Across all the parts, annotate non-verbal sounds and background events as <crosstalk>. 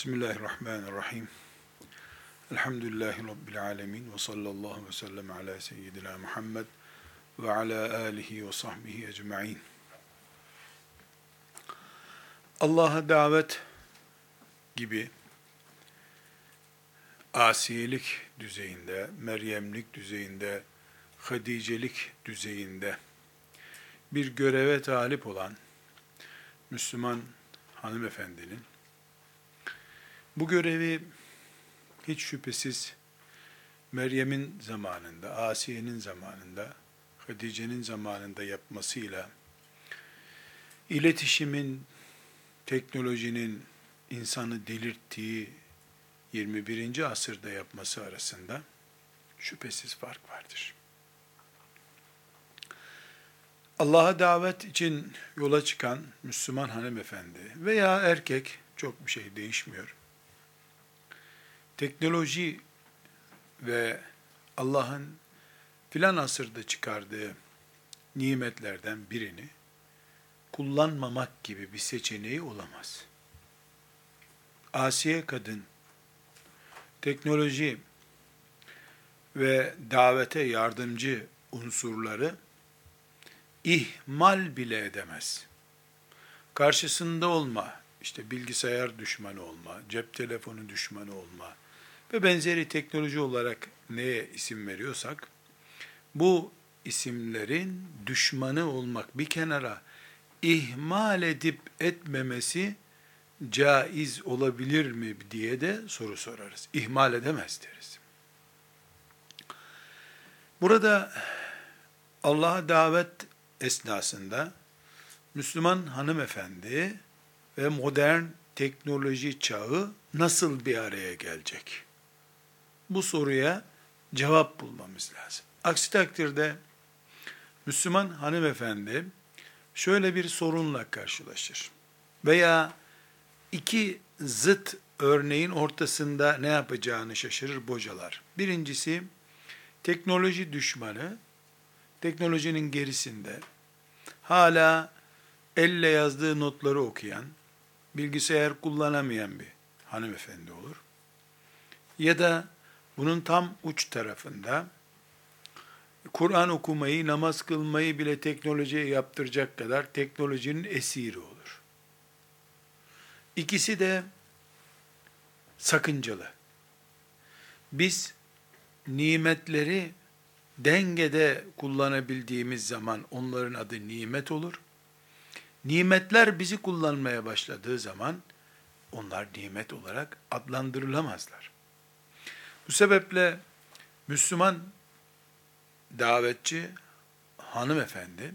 Bismillahirrahmanirrahim. Elhamdülillahi Rabbil alemin ve sallallahu ve sellem ala seyyidina Muhammed ve ala alihi ve sahbihi ecma'in. Allah'a davet gibi asiyelik düzeyinde, meryemlik düzeyinde, hadicelik düzeyinde bir göreve talip olan Müslüman hanımefendinin bu görevi hiç şüphesiz Meryem'in zamanında, Asiye'nin zamanında, Hatice'nin zamanında yapmasıyla iletişimin, teknolojinin insanı delirttiği 21. asırda yapması arasında şüphesiz fark vardır. Allah'a davet için yola çıkan Müslüman hanımefendi veya erkek çok bir şey değişmiyor teknoloji ve Allah'ın filan asırda çıkardığı nimetlerden birini kullanmamak gibi bir seçeneği olamaz. Asiye kadın teknoloji ve davete yardımcı unsurları ihmal bile edemez. Karşısında olma, işte bilgisayar düşmanı olma, cep telefonu düşmanı olma, ve benzeri teknoloji olarak neye isim veriyorsak, bu isimlerin düşmanı olmak bir kenara ihmal edip etmemesi caiz olabilir mi diye de soru sorarız. İhmal edemez deriz. Burada Allah'a davet esnasında Müslüman hanımefendi ve modern teknoloji çağı nasıl bir araya gelecek? Bu soruya cevap bulmamız lazım. Aksi takdirde Müslüman hanımefendi şöyle bir sorunla karşılaşır. Veya iki zıt örneğin ortasında ne yapacağını şaşırır, bocalar. Birincisi teknoloji düşmanı, teknolojinin gerisinde hala elle yazdığı notları okuyan, bilgisayar kullanamayan bir hanımefendi olur. Ya da bunun tam uç tarafında Kur'an okumayı, namaz kılmayı bile teknolojiye yaptıracak kadar teknolojinin esiri olur. İkisi de sakıncalı. Biz nimetleri dengede kullanabildiğimiz zaman onların adı nimet olur. Nimetler bizi kullanmaya başladığı zaman onlar nimet olarak adlandırılamazlar. Bu sebeple Müslüman davetçi hanımefendi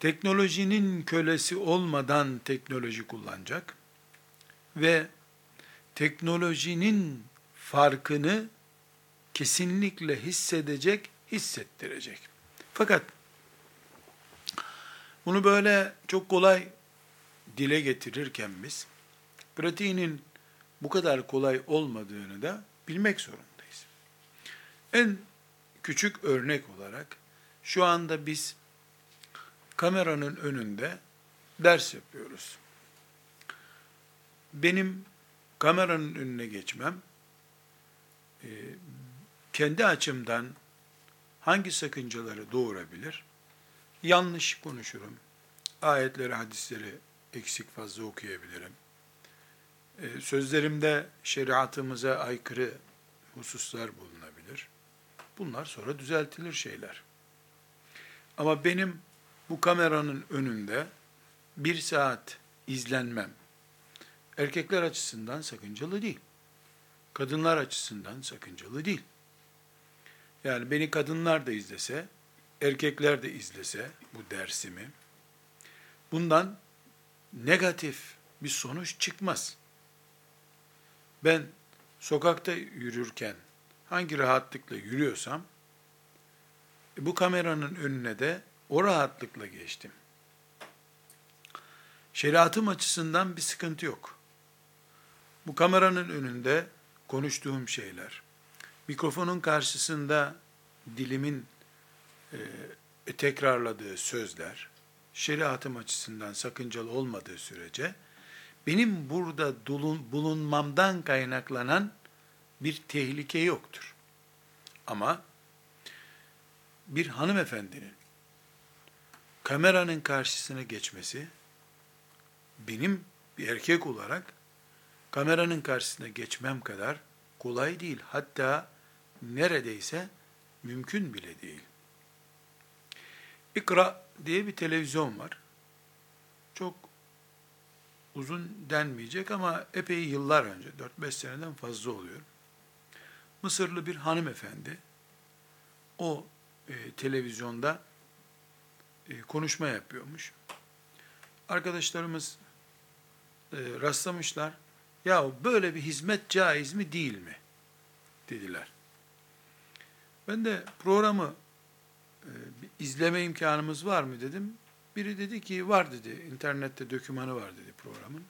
teknolojinin kölesi olmadan teknoloji kullanacak ve teknolojinin farkını kesinlikle hissedecek, hissettirecek. Fakat bunu böyle çok kolay dile getirirken biz pratiğinin bu kadar kolay olmadığını da bilmek zorundayız. En küçük örnek olarak şu anda biz kameranın önünde ders yapıyoruz. Benim kameranın önüne geçmem e, kendi açımdan hangi sakıncaları doğurabilir? Yanlış konuşurum. Ayetleri, hadisleri eksik fazla okuyabilirim. E, sözlerimde şeriatımıza aykırı hususlar bulunabilir. Bunlar sonra düzeltilir şeyler. Ama benim bu kameranın önünde bir saat izlenmem, erkekler açısından sakıncalı değil. Kadınlar açısından sakıncalı değil. Yani beni kadınlar da izlese, erkekler de izlese bu dersimi, bundan negatif bir sonuç çıkmaz. Ben sokakta yürürken hangi rahatlıkla yürüyorsam e, bu kameranın önüne de o rahatlıkla geçtim. Şeriatım açısından bir sıkıntı yok. Bu kameranın önünde konuştuğum şeyler, mikrofonun karşısında dilimin e, tekrarladığı sözler, şeriatım açısından sakıncalı olmadığı sürece, benim burada bulunmamdan kaynaklanan bir tehlike yoktur. Ama bir hanımefendinin kameranın karşısına geçmesi benim bir erkek olarak kameranın karşısına geçmem kadar kolay değil. Hatta neredeyse mümkün bile değil. İkra diye bir televizyon var. Uzun denmeyecek ama epey yıllar önce, 4-5 seneden fazla oluyor. Mısırlı bir hanımefendi o e, televizyonda e, konuşma yapıyormuş. Arkadaşlarımız e, rastlamışlar. Ya böyle bir hizmet caiz mi değil mi? dediler. Ben de programı e, izleme imkanımız var mı dedim. Biri dedi ki var dedi. İnternette dökümanı var dedi programın.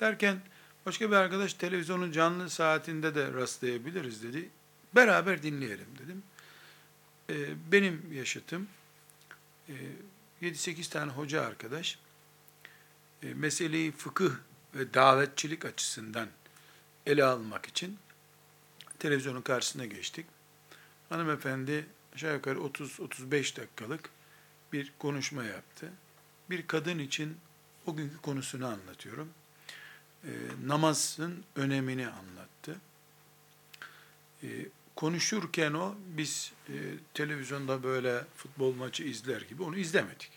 Derken başka bir arkadaş televizyonun canlı saatinde de rastlayabiliriz dedi. Beraber dinleyelim dedim. E, benim yaşıtım e, 7-8 tane hoca arkadaş e, meseleyi fıkıh ve davetçilik açısından ele almak için televizyonun karşısına geçtik. Hanımefendi aşağı yukarı 30-35 dakikalık bir konuşma yaptı. Bir kadın için o günkü konusunu anlatıyorum. E, namazın önemini anlattı. E, konuşurken o, biz e, televizyonda böyle futbol maçı izler gibi onu izlemedik.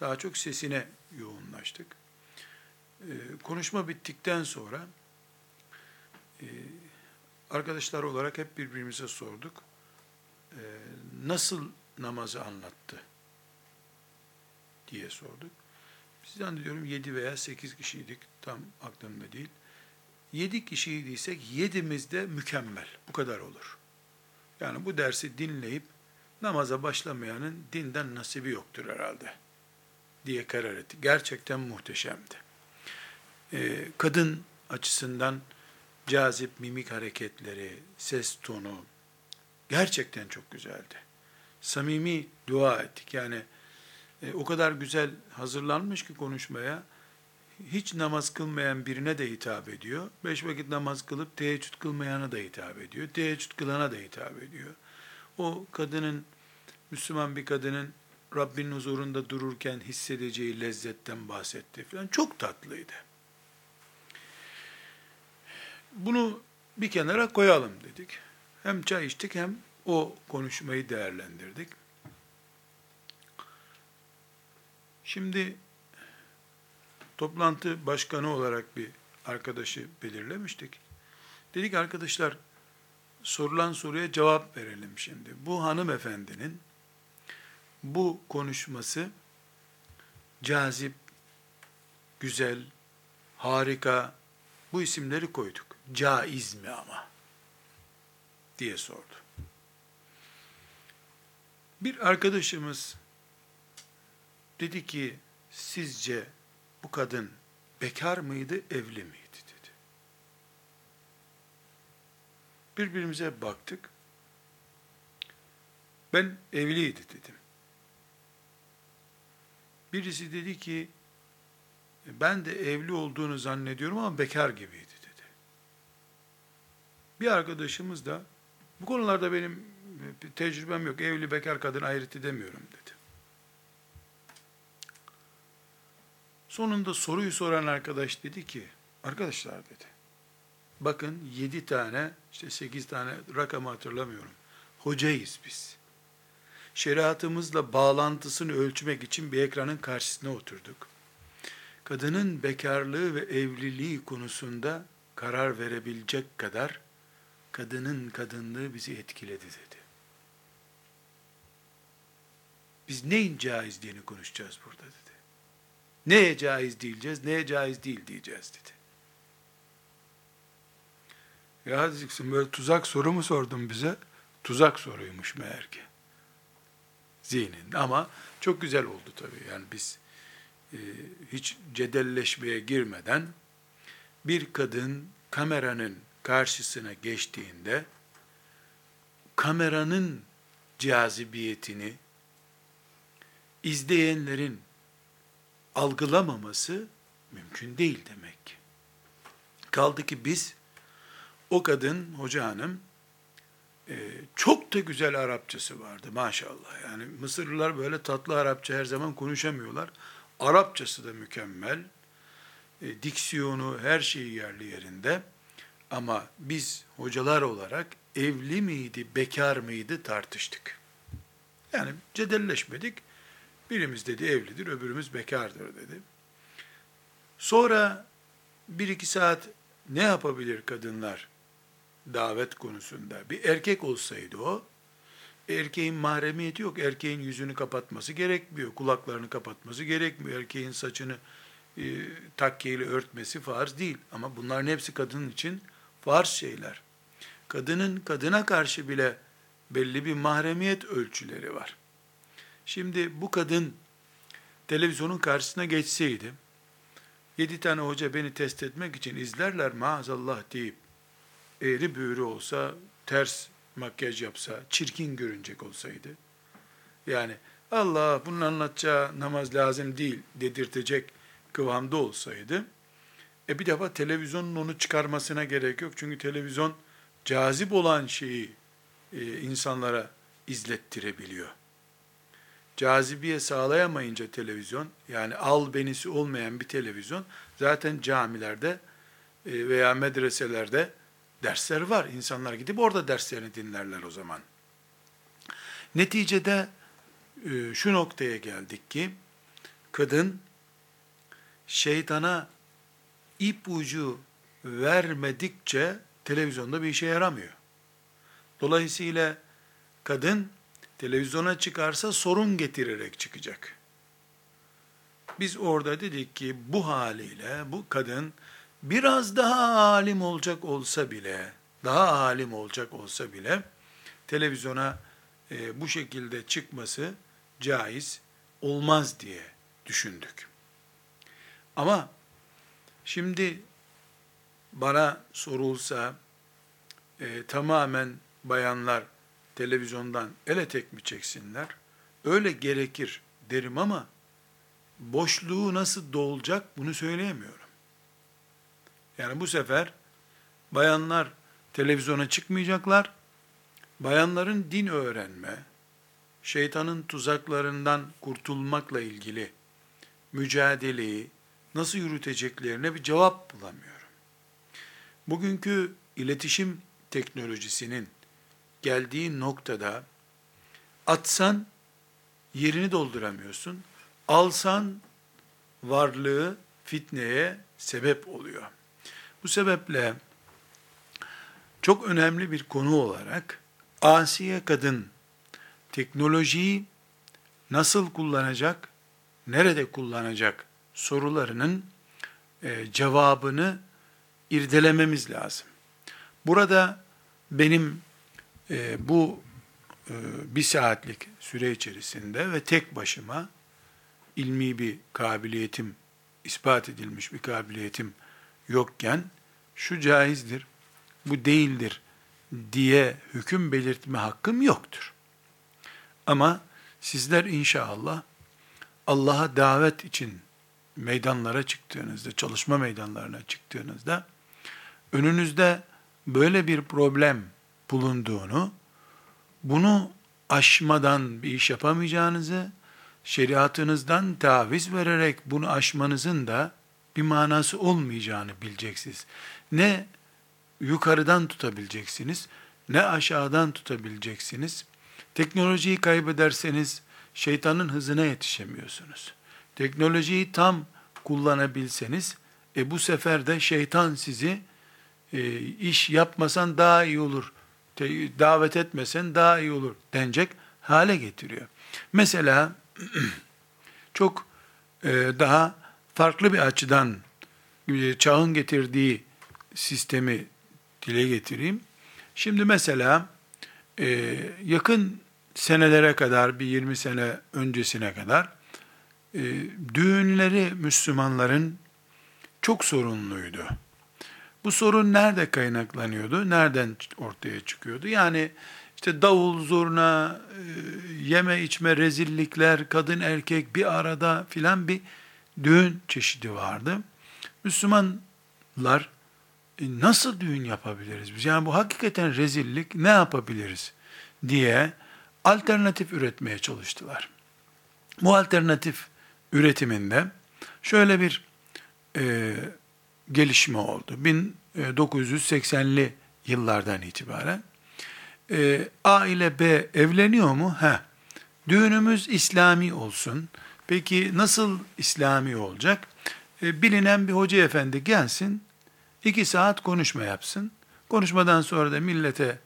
Daha çok sesine yoğunlaştık. E, konuşma bittikten sonra e, arkadaşlar olarak hep birbirimize sorduk. E, nasıl namazı anlattı diye sorduk. Biz zannediyorum 7 veya 8 kişiydik. Tam aklımda değil. 7 kişiydiysek yedimiz de mükemmel. Bu kadar olur. Yani bu dersi dinleyip namaza başlamayanın dinden nasibi yoktur herhalde diye karar etti. Gerçekten muhteşemdi. Ee, kadın açısından cazip mimik hareketleri, ses tonu gerçekten çok güzeldi. Samimi dua ettik. Yani e, o kadar güzel hazırlanmış ki konuşmaya, hiç namaz kılmayan birine de hitap ediyor. Beş vakit namaz kılıp teheccüd kılmayana da hitap ediyor. Teheccüd kılana da hitap ediyor. O kadının, Müslüman bir kadının Rabbinin huzurunda dururken hissedeceği lezzetten bahsetti falan. Çok tatlıydı. Bunu bir kenara koyalım dedik. Hem çay içtik hem o konuşmayı değerlendirdik. Şimdi toplantı başkanı olarak bir arkadaşı belirlemiştik. Dedik arkadaşlar sorulan soruya cevap verelim şimdi. Bu hanımefendinin bu konuşması cazip, güzel, harika bu isimleri koyduk. Caiz mi ama? diye sordu. Bir arkadaşımız dedi ki sizce bu kadın bekar mıydı, evli miydi dedi. Birbirimize baktık. Ben evliydi dedim. Birisi dedi ki ben de evli olduğunu zannediyorum ama bekar gibiydi dedi. Bir arkadaşımız da bu konularda benim tecrübem yok. Evli bekar kadın ayrıt edemiyorum dedi. Sonunda soruyu soran arkadaş dedi ki, arkadaşlar dedi, bakın yedi tane, işte sekiz tane rakamı hatırlamıyorum. Hocayız biz. Şeriatımızla bağlantısını ölçmek için bir ekranın karşısına oturduk. Kadının bekarlığı ve evliliği konusunda karar verebilecek kadar kadının kadınlığı bizi etkiledi dedi. Biz neyin caizliğini konuşacağız burada dedi. Neye caiz diyeceğiz, neye caiz değil diyeceğiz dedi. Ya diyeceksin böyle tuzak soru mu sordun bize? Tuzak soruymuş meğer ki. Zihnin. Ama çok güzel oldu tabii. Yani biz e, hiç cedelleşmeye girmeden bir kadın kameranın karşısına geçtiğinde kameranın cazibiyetini izleyenlerin algılamaması Mümkün değil demek ki. Kaldı ki biz, o kadın, hoca hanım, e, çok da güzel Arapçası vardı maşallah. Yani Mısırlılar böyle tatlı Arapça her zaman konuşamıyorlar. Arapçası da mükemmel. E, diksiyonu, her şeyi yerli yerinde. Ama biz hocalar olarak evli miydi, bekar mıydı tartıştık. Yani cedelleşmedik. Birimiz dedi evlidir, öbürümüz bekardır dedi. Sonra bir iki saat ne yapabilir kadınlar davet konusunda? Bir erkek olsaydı o, erkeğin mahremiyeti yok. Erkeğin yüzünü kapatması gerekmiyor. Kulaklarını kapatması gerekmiyor. Erkeğin saçını e, takkeyle örtmesi farz değil. Ama bunların hepsi kadın için farz şeyler. Kadının kadına karşı bile belli bir mahremiyet ölçüleri var. Şimdi bu kadın televizyonun karşısına geçseydi, yedi tane hoca beni test etmek için izlerler maazallah deyip, eğri büğrü olsa, ters makyaj yapsa, çirkin görünecek olsaydı, yani Allah bunun anlatacağı namaz lazım değil dedirtecek kıvamda olsaydı, e bir defa televizyonun onu çıkarmasına gerek yok. Çünkü televizyon cazip olan şeyi e, insanlara izlettirebiliyor. Cazibiye sağlayamayınca televizyon, yani al benisi olmayan bir televizyon, zaten camilerde e, veya medreselerde dersler var. İnsanlar gidip orada derslerini dinlerler o zaman. Neticede e, şu noktaya geldik ki, kadın şeytana ip ucu vermedikçe televizyonda bir işe yaramıyor. Dolayısıyla kadın televizyona çıkarsa sorun getirerek çıkacak. Biz orada dedik ki bu haliyle bu kadın biraz daha alim olacak olsa bile, daha alim olacak olsa bile televizyona e, bu şekilde çıkması caiz olmaz diye düşündük. Ama şimdi bana sorulsa e, tamamen bayanlar televizyondan ele tek mi çeksinler? Öyle gerekir derim ama boşluğu nasıl dolacak bunu söyleyemiyorum. Yani bu sefer bayanlar televizyona çıkmayacaklar. Bayanların din öğrenme, şeytanın tuzaklarından kurtulmakla ilgili mücadeleyi nasıl yürüteceklerine bir cevap bulamıyorum. Bugünkü iletişim teknolojisinin geldiği noktada atsan yerini dolduramıyorsun. Alsan varlığı fitneye sebep oluyor. Bu sebeple çok önemli bir konu olarak asiye kadın teknolojiyi nasıl kullanacak, nerede kullanacak sorularının e, cevabını irdelememiz lazım. Burada benim e, bu e, bir saatlik süre içerisinde ve tek başıma ilmi bir kabiliyetim, ispat edilmiş bir kabiliyetim yokken şu caizdir, bu değildir diye hüküm belirtme hakkım yoktur. Ama sizler inşallah Allah'a davet için meydanlara çıktığınızda, çalışma meydanlarına çıktığınızda önünüzde böyle bir problem bulunduğunu, bunu aşmadan bir iş yapamayacağınızı, şeriatınızdan taviz vererek bunu aşmanızın da bir manası olmayacağını bileceksiniz. Ne yukarıdan tutabileceksiniz, ne aşağıdan tutabileceksiniz. Teknolojiyi kaybederseniz şeytanın hızına yetişemiyorsunuz. Teknolojiyi tam kullanabilseniz, e bu sefer de şeytan sizi e, iş yapmasan daha iyi olur, davet etmesen daha iyi olur denecek hale getiriyor. Mesela <clears throat> çok e, daha farklı bir açıdan e, çağın getirdiği sistemi dile getireyim. Şimdi mesela e, yakın senelere kadar, bir 20 sene öncesine kadar düğünleri Müslümanların çok sorunluydu. Bu sorun nerede kaynaklanıyordu? Nereden ortaya çıkıyordu? Yani işte davul, zurna, e, yeme içme rezillikler, kadın erkek bir arada filan bir düğün çeşidi vardı. Müslümanlar e, nasıl düğün yapabiliriz biz? Yani bu hakikaten rezillik ne yapabiliriz diye alternatif üretmeye çalıştılar. Bu alternatif üretiminde şöyle bir e, gelişme oldu. 1980'li yıllardan itibaren e, A ile B evleniyor mu? He. Düğünümüz İslami olsun. Peki nasıl İslami olacak? E, bilinen bir hoca efendi gelsin, iki saat konuşma yapsın. Konuşmadan sonra da millete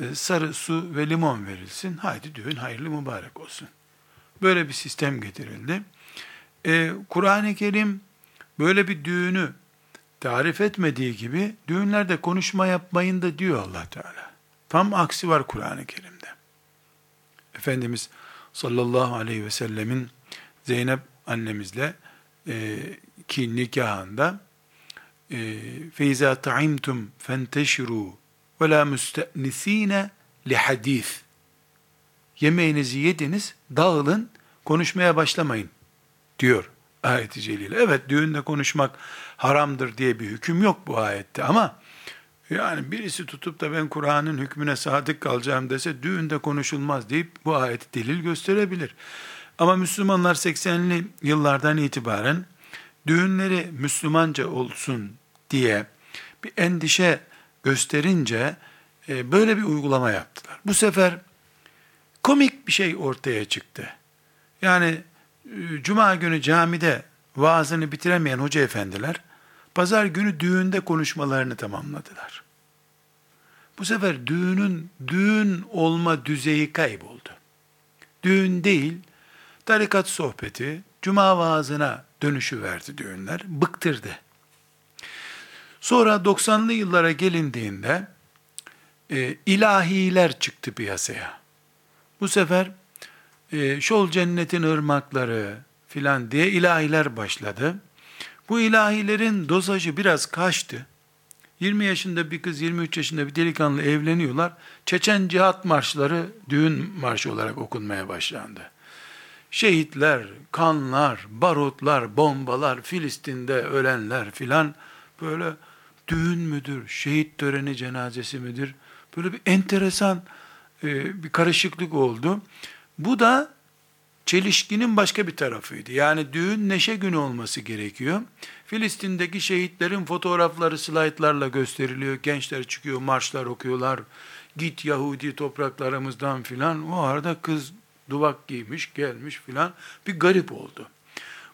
e, sarı su ve limon verilsin. Haydi düğün hayırlı mübarek olsun. Böyle bir sistem getirildi. E, Kur'an-ı Kerim böyle bir düğünü tarif etmediği gibi düğünlerde konuşma yapmayın da diyor allah Teala. Tam aksi var Kur'an-ı Kerim'de. Efendimiz sallallahu aleyhi ve sellemin Zeynep annemizle e, ki nikahında e, ta'imtum fenteşiru ve la müste'nisine li hadis yemeğinizi yediniz dağılın konuşmaya başlamayın diyor ayeti celile. Evet düğünde konuşmak haramdır diye bir hüküm yok bu ayette ama yani birisi tutup da ben Kur'an'ın hükmüne sadık kalacağım dese düğünde konuşulmaz deyip bu ayeti delil gösterebilir. Ama Müslümanlar 80'li yıllardan itibaren düğünleri Müslümanca olsun diye bir endişe gösterince e, böyle bir uygulama yaptılar. Bu sefer komik bir şey ortaya çıktı. Yani e, cuma günü camide vaazını bitiremeyen hoca efendiler pazar günü düğünde konuşmalarını tamamladılar. Bu sefer düğünün düğün olma düzeyi kayboldu. Düğün değil, tarikat sohbeti, cuma vaazına dönüşü verdi düğünler, bıktırdı. Sonra 90'lı yıllara gelindiğinde e, ilahiler çıktı piyasaya. Bu sefer e, şol cennetin ırmakları filan diye ilahiler başladı. Bu ilahilerin dozajı biraz kaçtı. 20 yaşında bir kız, 23 yaşında bir delikanlı evleniyorlar. Çeçen cihat marşları düğün marşı olarak okunmaya başlandı. Şehitler, kanlar, barutlar, bombalar, Filistin'de ölenler filan böyle düğün müdür, şehit töreni cenazesi midir? Böyle bir enteresan e, bir karışıklık oldu. Bu da çelişkinin başka bir tarafıydı. Yani düğün neşe günü olması gerekiyor. Filistin'deki şehitlerin fotoğrafları slaytlarla gösteriliyor. Gençler çıkıyor, marşlar okuyorlar. Git Yahudi topraklarımızdan filan. O arada kız duvak giymiş, gelmiş filan. Bir garip oldu.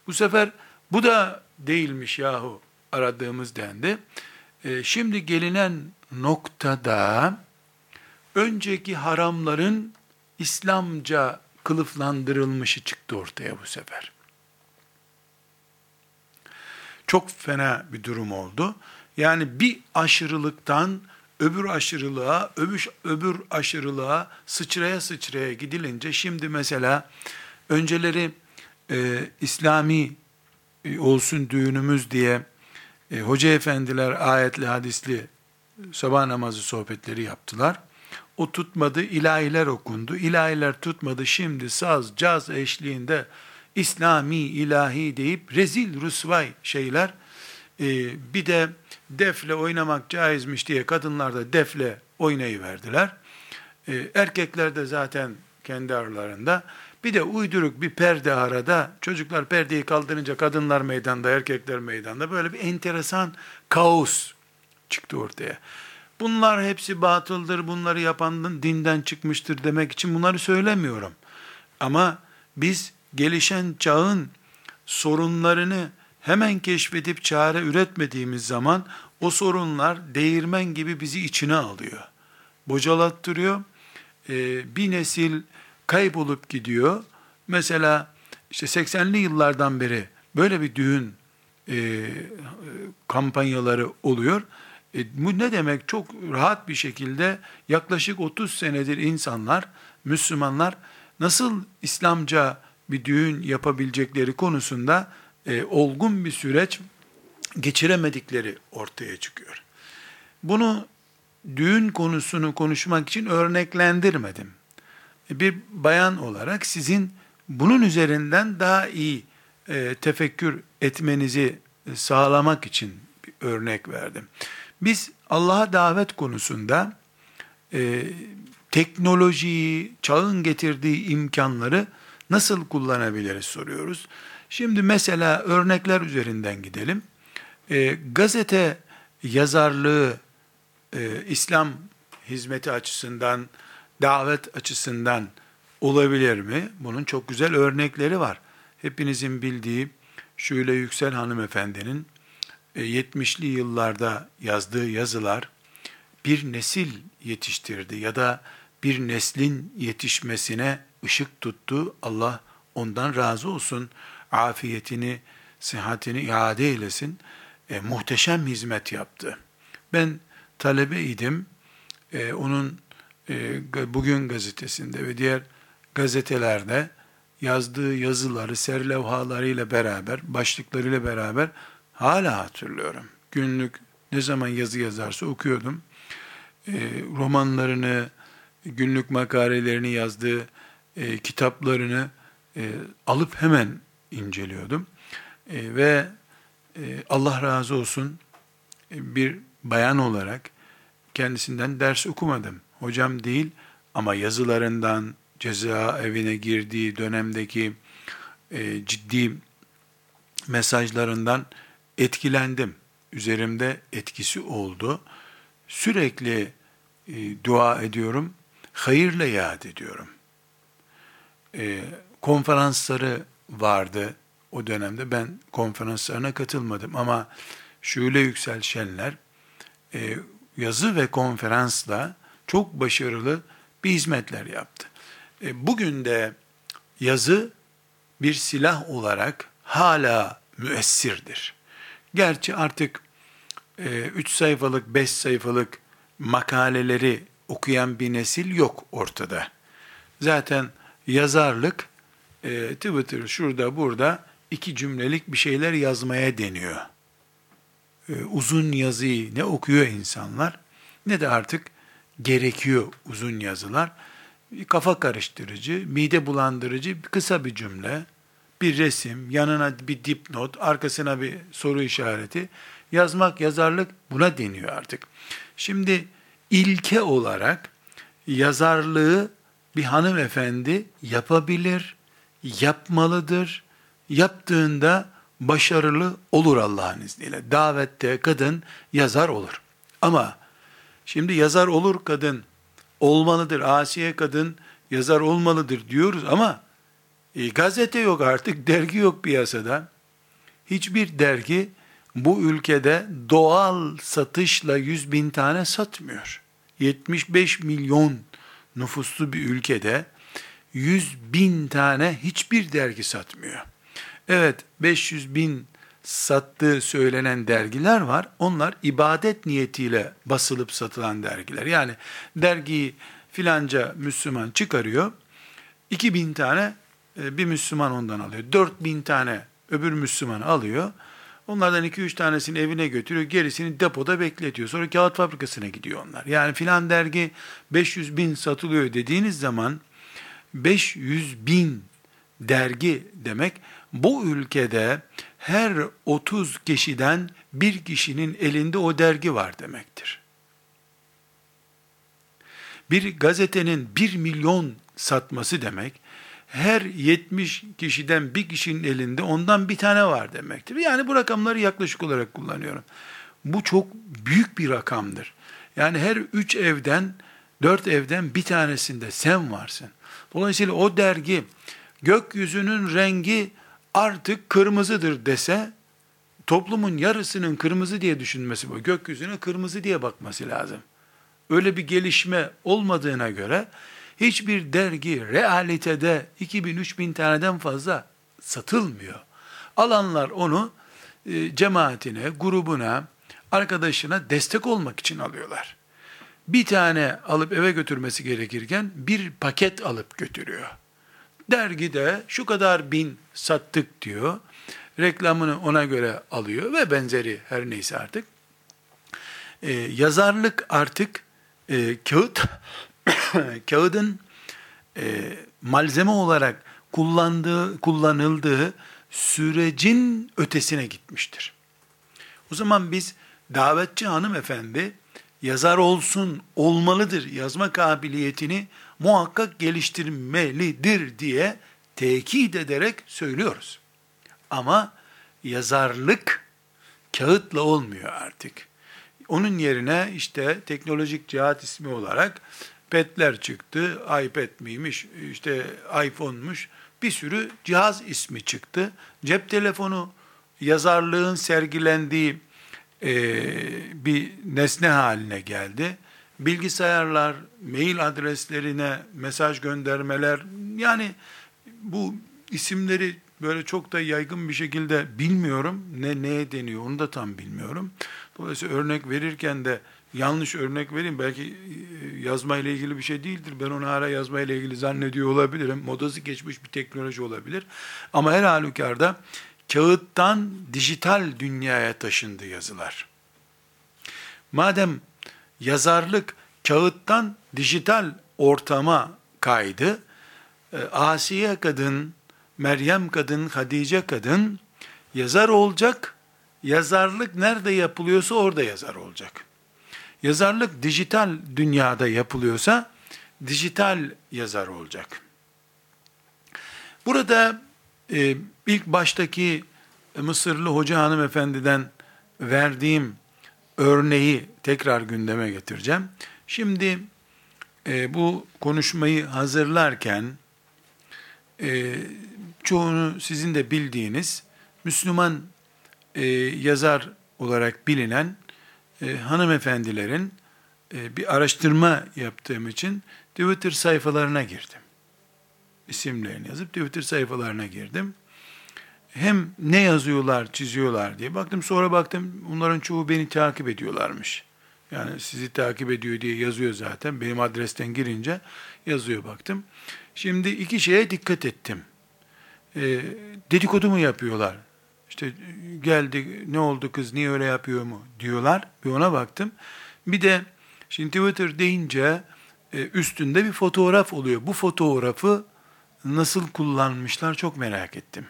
Bu sefer bu da değilmiş yahu aradığımız dendi. E, şimdi gelinen noktada önceki haramların İslamca kılıflandırılmışı çıktı ortaya bu sefer. Çok fena bir durum oldu. Yani bir aşırılıktan öbür aşırılığa, öbür, öbür aşırılığa sıçraya sıçraya gidilince şimdi mesela önceleri e, İslami e, olsun düğünümüz diye e, hoca efendiler ayetli hadisli sabah namazı sohbetleri yaptılar. O tutmadı, ilahiler okundu. İlahiler tutmadı. Şimdi saz, caz eşliğinde İslami, ilahi deyip rezil, rusvay şeyler. Ee, bir de defle oynamak caizmiş diye kadınlar da defle oynayıverdiler. Ee, erkekler de zaten kendi aralarında. Bir de uyduruk bir perde arada. Çocuklar perdeyi kaldırınca kadınlar meydanda, erkekler meydanda. Böyle bir enteresan kaos çıktı ortaya. Bunlar hepsi batıldır, bunları yapan dinden çıkmıştır demek için bunları söylemiyorum. Ama biz gelişen çağın sorunlarını hemen keşfedip çare üretmediğimiz zaman o sorunlar değirmen gibi bizi içine alıyor. Bocalattırıyor. Ee, bir nesil kaybolup gidiyor. Mesela işte 80'li yıllardan beri böyle bir düğün e, kampanyaları oluyor. E, bu ne demek? Çok rahat bir şekilde yaklaşık 30 senedir insanlar, Müslümanlar nasıl İslamca bir düğün yapabilecekleri konusunda e, olgun bir süreç geçiremedikleri ortaya çıkıyor. Bunu düğün konusunu konuşmak için örneklendirmedim. E, bir bayan olarak sizin bunun üzerinden daha iyi e, tefekkür etmenizi e, sağlamak için bir örnek verdim. Biz Allah'a davet konusunda e, teknolojiyi, çağın getirdiği imkanları nasıl kullanabiliriz soruyoruz. Şimdi mesela örnekler üzerinden gidelim. E, gazete yazarlığı e, İslam hizmeti açısından, davet açısından olabilir mi? Bunun çok güzel örnekleri var. Hepinizin bildiği Şöyle Yüksel hanımefendinin 70'li e, yıllarda yazdığı yazılar bir nesil yetiştirdi ya da bir neslin yetişmesine ışık tuttu. Allah ondan razı olsun. Afiyetini, sıhhatini iade eylesin. E, muhteşem hizmet yaptı. Ben talebeydim. E, onun e, bugün gazetesinde ve diğer gazetelerde yazdığı yazıları, serlevhalarıyla beraber, başlıklarıyla beraber hala hatırlıyorum. Günlük ne zaman yazı yazarsa okuyordum. E, romanlarını, günlük makalelerini yazdığı e, kitaplarını e, alıp hemen inceliyordum. E, ve e, Allah razı olsun e, bir bayan olarak kendisinden ders okumadım. Hocam değil ama yazılarından, ceza evine girdiği dönemdeki e, ciddi mesajlarından etkilendim. Üzerimde etkisi oldu. Sürekli e, dua ediyorum. Hayırla yad ediyorum. E, konferansları vardı o dönemde. Ben konferanslarına katılmadım ama Şule Yüksel Şenler e, yazı ve konferansla çok başarılı bir hizmetler yaptı. E, bugün de yazı bir silah olarak hala müessirdir. Gerçi artık 3 e, sayfalık, 5 sayfalık makaleleri okuyan bir nesil yok ortada. Zaten yazarlık e, Twitter şurada burada iki cümlelik bir şeyler yazmaya deniyor. E, uzun yazıyı ne okuyor insanlar ne de artık gerekiyor uzun yazılar. Kafa karıştırıcı, mide bulandırıcı kısa bir cümle, bir resim, yanına bir dipnot, arkasına bir soru işareti. Yazmak, yazarlık buna deniyor artık. Şimdi ilke olarak yazarlığı bir hanımefendi yapabilir, yapmalıdır. Yaptığında başarılı olur Allah'ın izniyle. Davette kadın yazar olur. Ama şimdi yazar olur kadın, olmalıdır, asiye kadın yazar olmalıdır diyoruz ama e, gazete yok artık, dergi yok piyasada. Hiçbir dergi bu ülkede doğal satışla 100 bin tane satmıyor. 75 milyon nüfuslu bir ülkede 100 bin tane hiçbir dergi satmıyor. Evet 500 bin sattığı söylenen dergiler var. Onlar ibadet niyetiyle basılıp satılan dergiler. Yani dergiyi filanca Müslüman çıkarıyor. 2000 tane bir Müslüman ondan alıyor. 4000 tane öbür Müslüman alıyor. Onlardan 2-3 tanesini evine götürüyor, gerisini depoda bekletiyor. Sonra kağıt fabrikasına gidiyor onlar. Yani filan dergi 500 bin satılıyor dediğiniz zaman 500 bin dergi demek bu ülkede her 30 kişiden bir kişinin elinde o dergi var demektir. Bir gazetenin 1 milyon satması demek, her 70 kişiden bir kişinin elinde ondan bir tane var demektir. Yani bu rakamları yaklaşık olarak kullanıyorum. Bu çok büyük bir rakamdır. Yani her üç evden, dört evden bir tanesinde sen varsın. Dolayısıyla o dergi gökyüzünün rengi artık kırmızıdır dese, toplumun yarısının kırmızı diye düşünmesi bu. Gökyüzüne kırmızı diye bakması lazım. Öyle bir gelişme olmadığına göre hiçbir dergi realitede 2000-3000 taneden fazla satılmıyor. Alanlar onu e, cemaatine, grubuna, arkadaşına destek olmak için alıyorlar. Bir tane alıp eve götürmesi gerekirken bir paket alıp götürüyor. Dergide şu kadar bin sattık diyor. Reklamını ona göre alıyor ve benzeri her neyse artık. Ee, yazarlık artık e, kağıt <coughs> kağıdın e, malzeme olarak kullandığı kullanıldığı sürecin ötesine gitmiştir. O zaman biz davetçi hanımefendi yazar olsun, olmalıdır, yazma kabiliyetini muhakkak geliştirmelidir diye tekit ederek söylüyoruz. Ama yazarlık kağıtla olmuyor artık. Onun yerine işte teknolojik cihat ismi olarak petler çıktı. iPad miymiş, işte iPhone'muş. Bir sürü cihaz ismi çıktı. Cep telefonu yazarlığın sergilendiği e, bir nesne haline geldi. Bilgisayarlar, mail adreslerine mesaj göndermeler, yani bu isimleri böyle çok da yaygın bir şekilde bilmiyorum. Ne neye deniyor onu da tam bilmiyorum. Dolayısıyla örnek verirken de yanlış örnek vereyim. Belki e, yazma ile ilgili bir şey değildir. Ben onu hala yazma ile ilgili zannediyor olabilirim. Modası geçmiş bir teknoloji olabilir. Ama her halükarda kağıttan dijital dünyaya taşındı yazılar. Madem yazarlık kağıttan dijital ortama kaydı, e, Asiye kadın, Meryem kadın, Hadice kadın yazar olacak, yazarlık nerede yapılıyorsa orada yazar olacak. Yazarlık dijital dünyada yapılıyorsa dijital yazar olacak. Burada e, ilk baştaki Mısırlı hoca hanımefendiden verdiğim örneği tekrar gündeme getireceğim. Şimdi e, bu konuşmayı hazırlarken e, çoğunu sizin de bildiğiniz Müslüman e, yazar olarak bilinen e, hanımefendilerin e, bir araştırma yaptığım için Twitter sayfalarına girdim. İsimlerini yazıp Twitter sayfalarına girdim. Hem ne yazıyorlar, çiziyorlar diye baktım. Sonra baktım onların çoğu beni takip ediyorlarmış. Yani sizi takip ediyor diye yazıyor zaten. Benim adresten girince yazıyor baktım. Şimdi iki şeye dikkat ettim. E, dedikodu mu yapıyorlar? İşte geldi ne oldu kız niye öyle yapıyor mu diyorlar. Bir ona baktım. Bir de şimdi Twitter deyince e, üstünde bir fotoğraf oluyor. Bu fotoğrafı nasıl kullanmışlar çok merak ettim.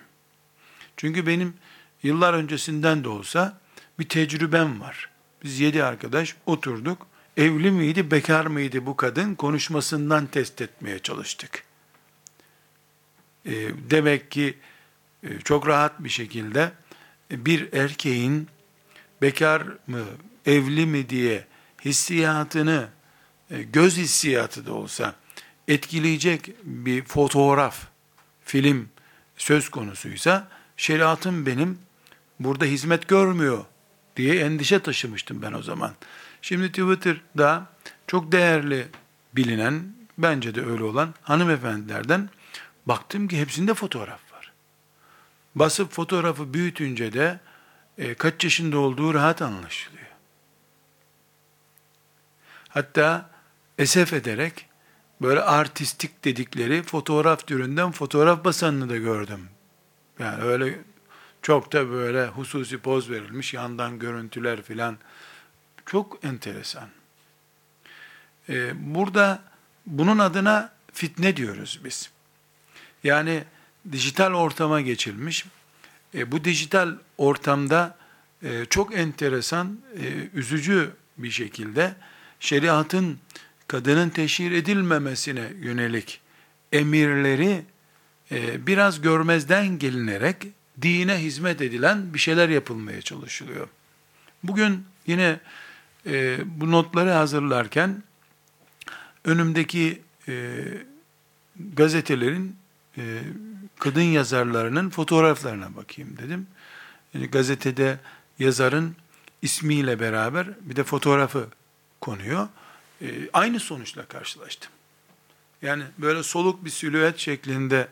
Çünkü benim yıllar öncesinden de olsa bir tecrübem var. Biz yedi arkadaş oturduk. Evli miydi, bekar mıydı bu kadın? Konuşmasından test etmeye çalıştık. E, demek ki çok rahat bir şekilde e, bir erkeğin bekar mı, evli mi diye hissiyatını e, göz hissiyatı da olsa etkileyecek bir fotoğraf, film söz konusuysa şeriatım benim burada hizmet görmüyor diye endişe taşımıştım ben o zaman. Şimdi Twitter'da çok değerli bilinen, bence de öyle olan hanımefendilerden baktım ki hepsinde fotoğraf. Basıp fotoğrafı büyütünce de e, kaç yaşında olduğu rahat anlaşılıyor. Hatta esef ederek böyle artistik dedikleri fotoğraf türünden fotoğraf basanını da gördüm. Yani öyle çok da böyle hususi poz verilmiş yandan görüntüler filan çok enteresan. Ee, burada bunun adına fitne diyoruz biz. Yani dijital ortama geçilmiş. E, bu dijital ortamda e, çok enteresan, e, üzücü bir şekilde şeriatın kadının teşhir edilmemesine yönelik emirleri e, biraz görmezden gelinerek dine hizmet edilen bir şeyler yapılmaya çalışılıyor. Bugün yine e, bu notları hazırlarken önümdeki e, gazetelerin e, kadın yazarlarının fotoğraflarına bakayım dedim. Yani gazetede yazarın ismiyle beraber bir de fotoğrafı konuyor. E, aynı sonuçla karşılaştım. Yani böyle soluk bir silüet şeklinde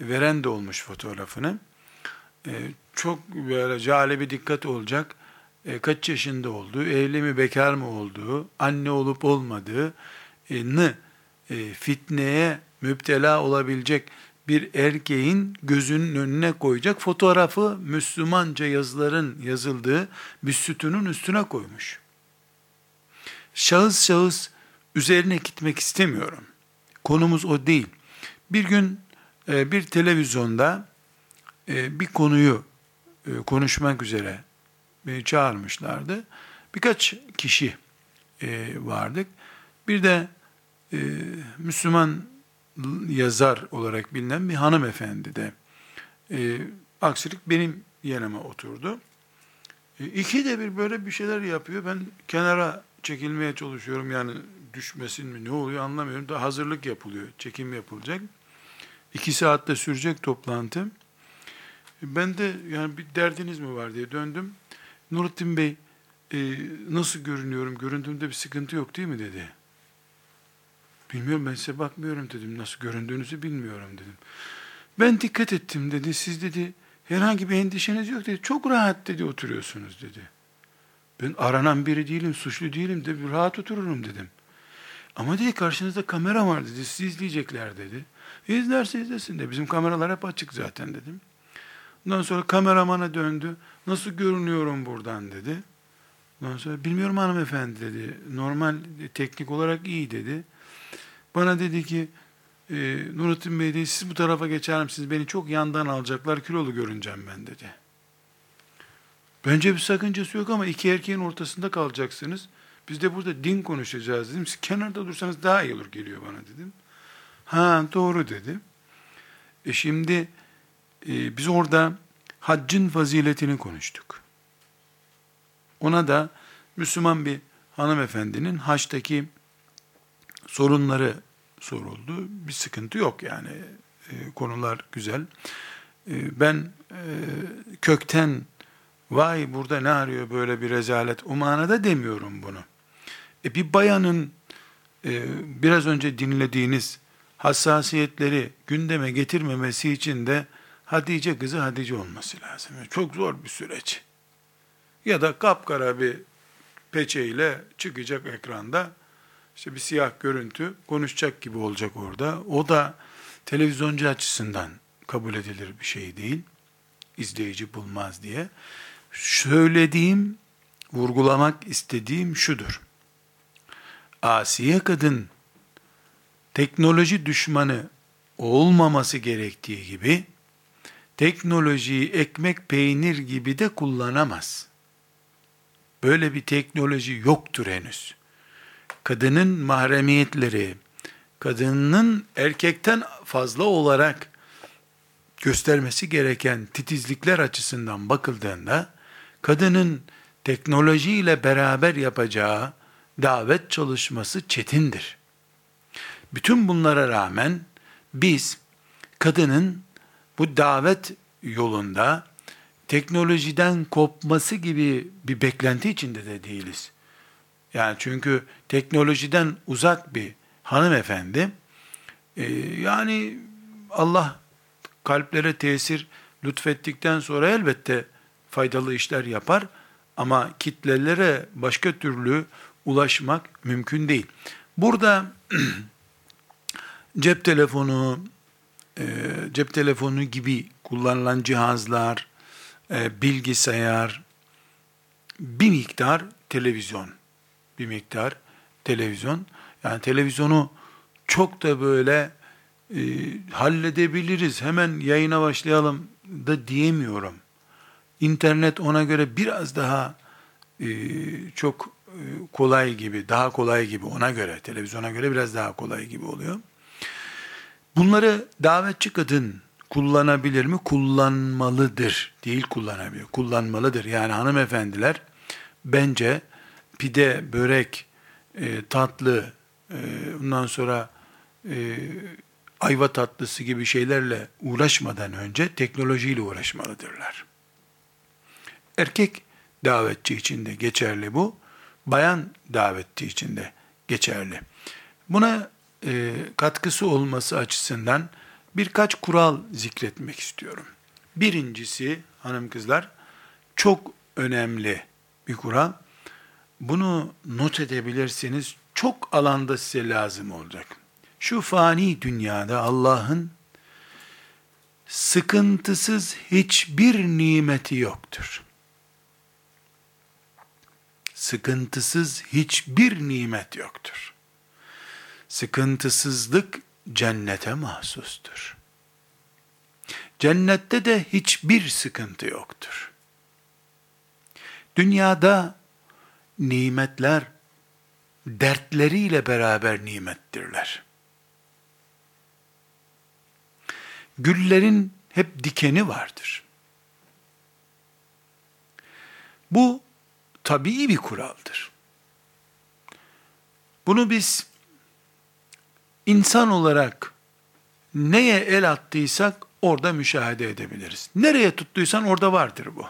veren de olmuş fotoğrafını. E, çok böyle cale dikkat olacak. E, kaç yaşında olduğu, evli mi bekar mı olduğu, anne olup olmadığını e, fitneye müptela olabilecek bir erkeğin gözünün önüne koyacak fotoğrafı Müslümanca yazıların yazıldığı bir sütunun üstüne koymuş. Şahıs şahıs üzerine gitmek istemiyorum. Konumuz o değil. Bir gün e, bir televizyonda e, bir konuyu e, konuşmak üzere çağırmışlardı. Birkaç kişi vardık. Bir de Müslüman yazar olarak bilinen bir hanımefendi de e, aksilik benim yanıma oturdu. E, iki de bir böyle bir şeyler yapıyor. Ben kenara çekilmeye çalışıyorum yani düşmesin mi ne oluyor anlamıyorum. Da hazırlık yapılıyor. Çekim yapılacak. İki saatte sürecek toplantı. Ben de yani bir derdiniz mi var diye döndüm. Nurettin Bey e, nasıl görünüyorum? Görüntümde bir sıkıntı yok değil mi dedi. Bilmiyorum ben size bakmıyorum dedim. Nasıl göründüğünüzü bilmiyorum dedim. Ben dikkat ettim dedi. Siz dedi herhangi bir endişeniz yok dedi. Çok rahat dedi oturuyorsunuz dedi. Ben aranan biri değilim, suçlu değilim de rahat otururum dedim. Ama dedi karşınızda kamera var dedi. Sizi izleyecekler dedi. İzlerse izlesin de. Bizim kameralar hep açık zaten dedim. Ondan sonra kameramana döndü. Nasıl görünüyorum buradan dedi. Ondan sonra bilmiyorum hanımefendi dedi. Normal teknik olarak iyi dedi. Bana dedi ki e, Nurettin Bey dedi, siz bu tarafa geçer misiniz? Beni çok yandan alacaklar. Kilolu görüneceğim ben dedi. Bence bir sakıncası yok ama iki erkeğin ortasında kalacaksınız. Biz de burada din konuşacağız dedim. Siz kenarda dursanız daha iyi olur geliyor bana dedim. Ha doğru dedi. E şimdi e, biz orada haccın faziletini konuştuk. Ona da Müslüman bir hanımefendinin haçtaki sorunları soruldu. Bir sıkıntı yok yani. E, konular güzel. E, ben e, kökten vay burada ne arıyor böyle bir rezalet o manada demiyorum bunu. E, bir bayanın e, biraz önce dinlediğiniz hassasiyetleri gündeme getirmemesi için de Hatice kızı Hatice olması lazım. Çok zor bir süreç. Ya da kapkara bir peçeyle çıkacak ekranda işte bir siyah görüntü konuşacak gibi olacak orada. O da televizyoncu açısından kabul edilir bir şey değil. İzleyici bulmaz diye. Söylediğim, vurgulamak istediğim şudur. Asiye kadın teknoloji düşmanı olmaması gerektiği gibi teknolojiyi ekmek peynir gibi de kullanamaz. Böyle bir teknoloji yoktur henüz. Kadının mahremiyetleri, kadının erkekten fazla olarak göstermesi gereken titizlikler açısından bakıldığında, kadının teknolojiyle beraber yapacağı davet çalışması çetindir. Bütün bunlara rağmen biz kadının bu davet yolunda teknolojiden kopması gibi bir beklenti içinde de değiliz. Yani çünkü teknolojiden uzak bir hanımefendi, e, yani Allah kalplere tesir lütfettikten sonra elbette faydalı işler yapar ama kitlelere başka türlü ulaşmak mümkün değil. Burada <clears throat> cep telefonu, e, cep telefonu gibi kullanılan cihazlar, e, bilgisayar, bir miktar televizyon, bir miktar televizyon. Yani televizyonu çok da böyle e, halledebiliriz, hemen yayına başlayalım da diyemiyorum. İnternet ona göre biraz daha e, çok e, kolay gibi, daha kolay gibi ona göre, televizyona göre biraz daha kolay gibi oluyor. Bunları davetçi kadın kullanabilir mi? Kullanmalıdır. Değil kullanabilir. Kullanmalıdır. Yani hanımefendiler bence pide, börek, e, tatlı, e, ondan sonra e, ayva tatlısı gibi şeylerle uğraşmadan önce teknolojiyle uğraşmalıdırlar. Erkek davetçi için de geçerli bu. Bayan davetçi için de geçerli. Buna e, katkısı olması açısından birkaç kural zikretmek istiyorum. Birincisi hanım kızlar çok önemli bir kural. Bunu not edebilirsiniz. Çok alanda size lazım olacak. Şu fani dünyada Allah'ın sıkıntısız hiçbir nimeti yoktur. Sıkıntısız hiçbir nimet yoktur. Sıkıntısızlık cennete mahsustur. Cennette de hiçbir sıkıntı yoktur. Dünyada nimetler dertleriyle beraber nimettirler. Güllerin hep dikeni vardır. Bu tabii bir kuraldır. Bunu biz insan olarak neye el attıysak orada müşahede edebiliriz. Nereye tuttuysan orada vardır bu.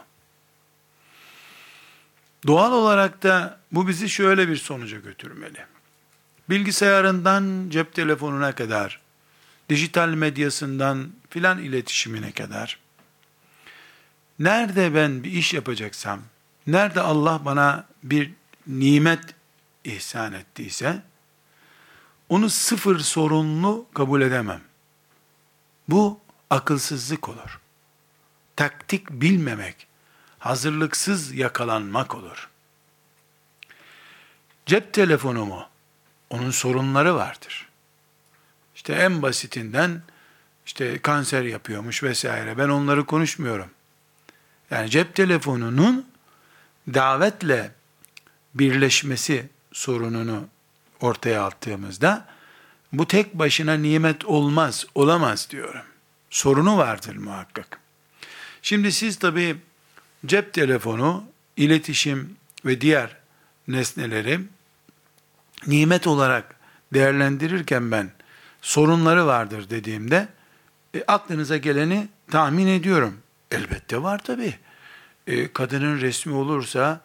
Doğal olarak da bu bizi şöyle bir sonuca götürmeli. Bilgisayarından cep telefonuna kadar, dijital medyasından filan iletişimine kadar, nerede ben bir iş yapacaksam, nerede Allah bana bir nimet ihsan ettiyse, onu sıfır sorunlu kabul edemem. Bu akılsızlık olur. Taktik bilmemek, hazırlıksız yakalanmak olur. Cep telefonu mu? Onun sorunları vardır. İşte en basitinden işte kanser yapıyormuş vesaire. Ben onları konuşmuyorum. Yani cep telefonunun davetle birleşmesi sorununu ortaya attığımızda bu tek başına nimet olmaz, olamaz diyorum. Sorunu vardır muhakkak. Şimdi siz tabii cep telefonu, iletişim ve diğer nesneleri nimet olarak değerlendirirken ben sorunları vardır dediğimde e, aklınıza geleni tahmin ediyorum. Elbette var tabii. E, kadının resmi olursa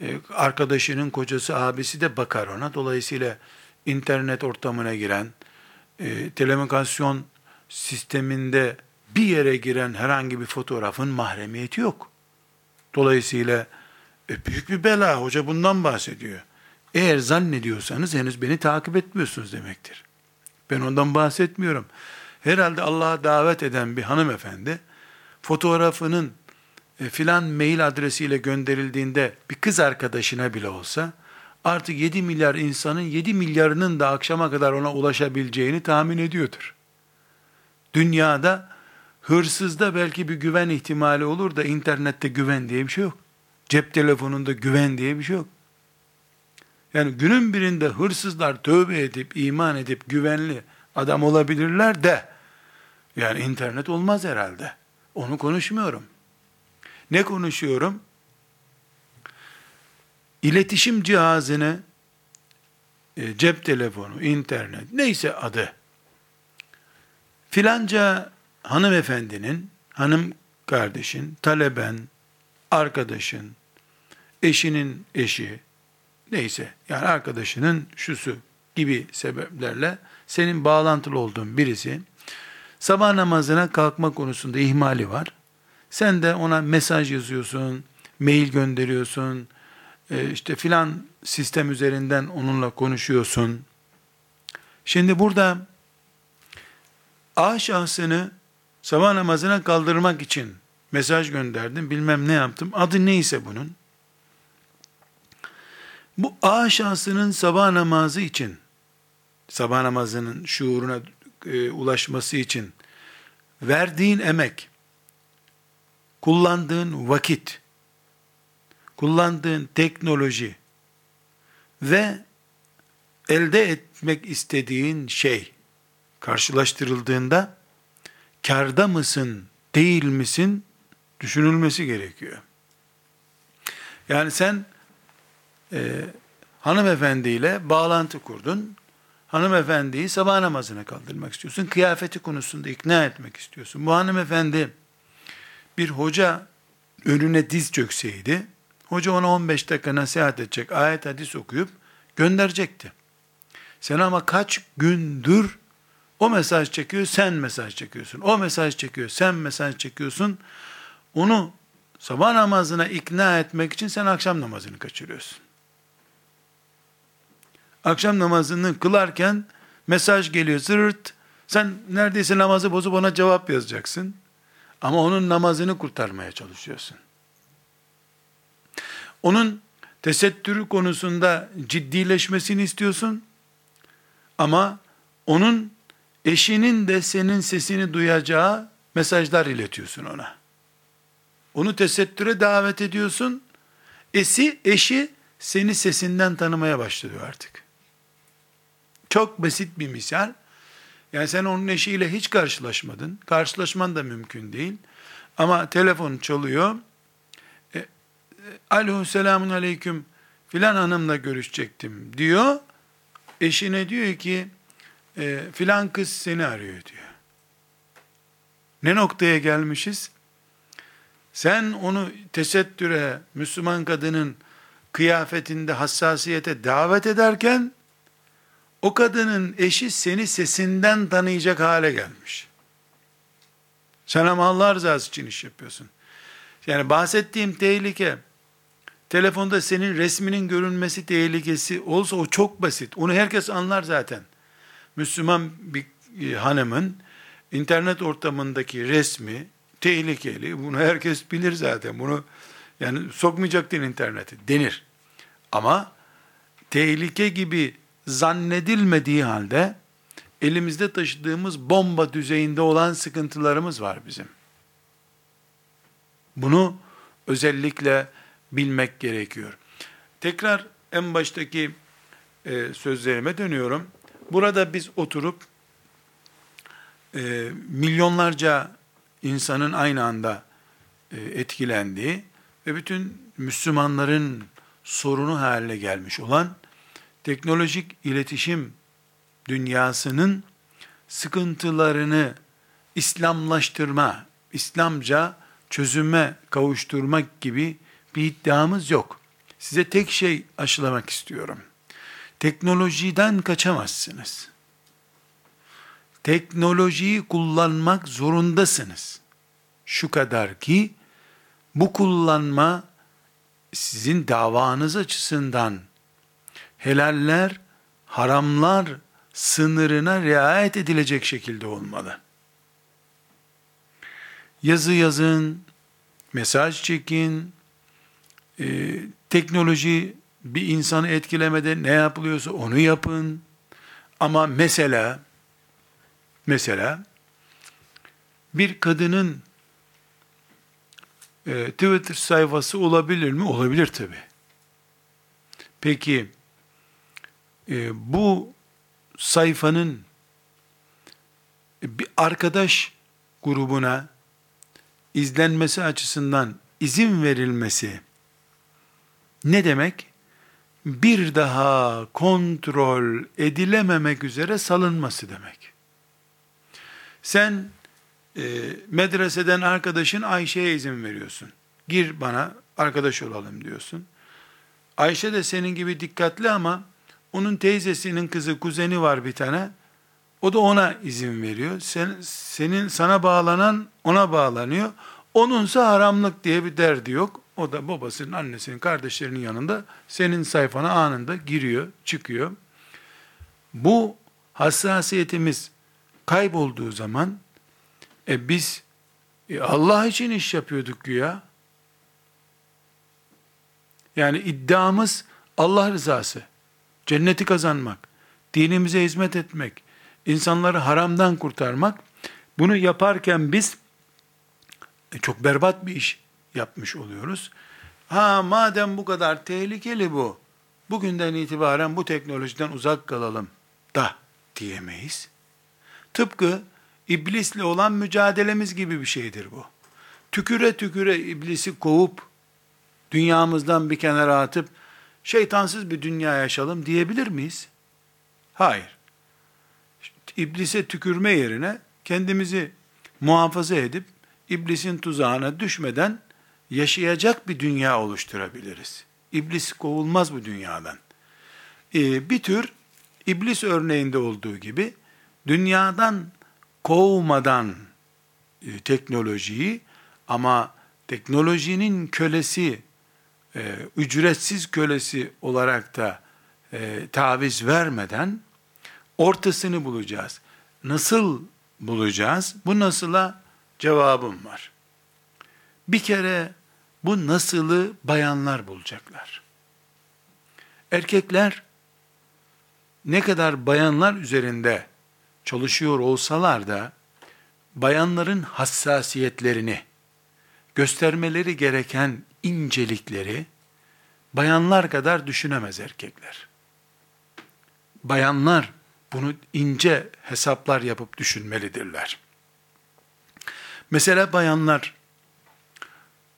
e, arkadaşının kocası, abisi de bakar ona. Dolayısıyla internet ortamına giren, e, telekomünikasyon sisteminde bir yere giren herhangi bir fotoğrafın mahremiyeti yok. Dolayısıyla e, büyük bir bela. Hoca bundan bahsediyor. Eğer zannediyorsanız henüz beni takip etmiyorsunuz demektir. Ben ondan bahsetmiyorum. Herhalde Allah'a davet eden bir hanımefendi fotoğrafının e, filan mail adresiyle gönderildiğinde bir kız arkadaşına bile olsa artık 7 milyar insanın 7 milyarının da akşama kadar ona ulaşabileceğini tahmin ediyordur. Dünyada hırsızda belki bir güven ihtimali olur da internette güven diye bir şey yok. Cep telefonunda güven diye bir şey yok. Yani günün birinde hırsızlar tövbe edip, iman edip güvenli adam olabilirler de, yani internet olmaz herhalde. Onu konuşmuyorum. Ne konuşuyorum? İletişim cihazını, e, cep telefonu, internet, neyse adı, filanca hanımefendinin, hanım kardeşin, taleben, arkadaşın, eşinin eşi, neyse yani arkadaşının şusu gibi sebeplerle senin bağlantılı olduğun birisi sabah namazına kalkma konusunda ihmali var. Sen de ona mesaj yazıyorsun, mail gönderiyorsun, e, işte filan sistem üzerinden onunla konuşuyorsun. Şimdi burada A şahsını sabah namazına kaldırmak için mesaj gönderdim, bilmem ne yaptım. Adı neyse bunun. Bu A şahsının sabah namazı için, sabah namazının şuuruna e, ulaşması için verdiğin emek, kullandığın vakit, kullandığın teknoloji ve elde etmek istediğin şey karşılaştırıldığında karda mısın, değil misin düşünülmesi gerekiyor. Yani sen e, hanımefendiyle bağlantı kurdun. Hanımefendiyi sabah namazına kaldırmak istiyorsun. Kıyafeti konusunda ikna etmek istiyorsun. Bu hanımefendi bir hoca önüne diz çökseydi, hoca ona 15 dakika nasihat edecek, ayet hadis okuyup gönderecekti. Sen ama kaç gündür o mesaj çekiyor, sen mesaj çekiyorsun. O mesaj çekiyor, sen mesaj çekiyorsun. Onu sabah namazına ikna etmek için sen akşam namazını kaçırıyorsun. Akşam namazını kılarken mesaj geliyor zırt. Sen neredeyse namazı bozup ona cevap yazacaksın. Ama onun namazını kurtarmaya çalışıyorsun. Onun tesettürü konusunda ciddileşmesini istiyorsun. Ama onun eşinin de senin sesini duyacağı mesajlar iletiyorsun ona. Onu tesettüre davet ediyorsun. Esi, eşi seni sesinden tanımaya başlıyor artık. Çok basit bir misal. Yani sen onun eşiyle hiç karşılaşmadın. Karşılaşman da mümkün değil. Ama telefon çalıyor. E, e, Alo selamun aleyküm filan hanımla görüşecektim diyor. Eşine diyor ki e, filan kız seni arıyor diyor. Ne noktaya gelmişiz? Sen onu tesettüre, Müslüman kadının kıyafetinde hassasiyete davet ederken, o kadının eşi seni sesinden tanıyacak hale gelmiş. Sen ama Allah rızası için iş yapıyorsun. Yani bahsettiğim tehlike, telefonda senin resminin görünmesi tehlikesi olsa o çok basit. Onu herkes anlar zaten. Müslüman bir e, hanımın internet ortamındaki resmi tehlikeli. Bunu herkes bilir zaten. Bunu yani sokmayacaktın internete denir. Ama tehlike gibi zannedilmediği halde elimizde taşıdığımız bomba düzeyinde olan sıkıntılarımız var bizim. Bunu özellikle bilmek gerekiyor. Tekrar en baştaki e, sözlerime dönüyorum. Burada biz oturup e, milyonlarca insanın aynı anda e, etkilendiği ve bütün Müslümanların sorunu haline gelmiş olan teknolojik iletişim dünyasının sıkıntılarını İslamlaştırma, İslamca çözüme kavuşturmak gibi bir iddiamız yok. Size tek şey aşılamak istiyorum. Teknolojiden kaçamazsınız. Teknolojiyi kullanmak zorundasınız. Şu kadar ki bu kullanma sizin davanız açısından helaller, haramlar sınırına riayet edilecek şekilde olmalı. Yazı yazın, mesaj çekin, e, teknoloji bir insanı etkilemede ne yapılıyorsa onu yapın. Ama mesela, mesela bir kadının e, Twitter sayfası olabilir mi? Olabilir tabi. Peki e, bu sayfanın bir arkadaş grubuna izlenmesi açısından izin verilmesi ne demek? Bir daha kontrol edilememek üzere salınması demek. Sen e, medreseden arkadaşın Ayşe'ye izin veriyorsun. Gir bana arkadaş olalım diyorsun. Ayşe de senin gibi dikkatli ama onun teyzesinin kızı, kuzeni var bir tane. O da ona izin veriyor. Sen, senin sana bağlanan ona bağlanıyor. Onunsa haramlık diye bir derdi yok. O da babasının, annesinin, kardeşlerinin yanında senin sayfana anında giriyor, çıkıyor. Bu hassasiyetimiz kaybolduğu zaman e biz e Allah için iş yapıyorduk ya. Yani iddiamız Allah rızası, cenneti kazanmak, dinimize hizmet etmek, insanları haramdan kurtarmak. Bunu yaparken biz e, çok berbat bir iş yapmış oluyoruz. Ha madem bu kadar tehlikeli bu, bugünden itibaren bu teknolojiden uzak kalalım da diyemeyiz. Tıpkı iblisle olan mücadelemiz gibi bir şeydir bu. Tüküre tüküre iblisi kovup, dünyamızdan bir kenara atıp, şeytansız bir dünya yaşalım diyebilir miyiz? Hayır. İblise tükürme yerine kendimizi muhafaza edip, iblisin tuzağına düşmeden yaşayacak bir dünya oluşturabiliriz. İblis kovulmaz bu dünyadan. Ee, bir tür iblis örneğinde olduğu gibi dünyadan kovmadan e, teknolojiyi ama teknolojinin kölesi, e, ücretsiz kölesi olarak da e, taviz vermeden ortasını bulacağız. Nasıl bulacağız? Bu nasıla cevabım var. Bir kere bu nasılı bayanlar bulacaklar. Erkekler ne kadar bayanlar üzerinde çalışıyor olsalar da bayanların hassasiyetlerini, göstermeleri gereken incelikleri bayanlar kadar düşünemez erkekler. Bayanlar bunu ince hesaplar yapıp düşünmelidirler. Mesela bayanlar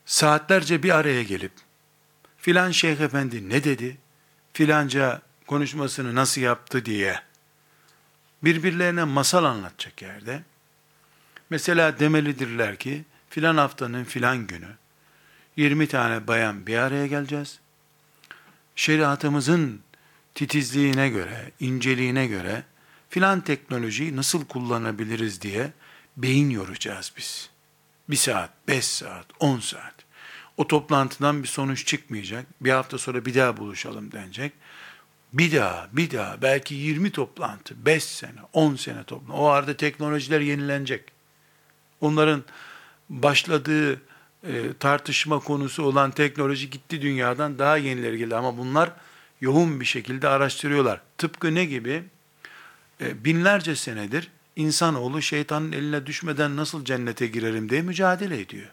saatlerce bir araya gelip filan şeyh efendi ne dedi, filanca konuşmasını nasıl yaptı diye birbirlerine masal anlatacak yerde, mesela demelidirler ki, filan haftanın filan günü, 20 tane bayan bir araya geleceğiz. Şeriatımızın titizliğine göre, inceliğine göre, filan teknolojiyi nasıl kullanabiliriz diye beyin yoracağız biz. Bir saat, beş saat, on saat. O toplantıdan bir sonuç çıkmayacak. Bir hafta sonra bir daha buluşalım denecek. Bir daha, bir daha, belki 20 toplantı, 5 sene, 10 sene toplantı. O arada teknolojiler yenilenecek. Onların başladığı e, tartışma konusu olan teknoloji gitti dünyadan daha yenileri geldi. Ama bunlar yoğun bir şekilde araştırıyorlar. Tıpkı ne gibi? E, binlerce senedir insanoğlu şeytanın eline düşmeden nasıl cennete girerim diye mücadele ediyor.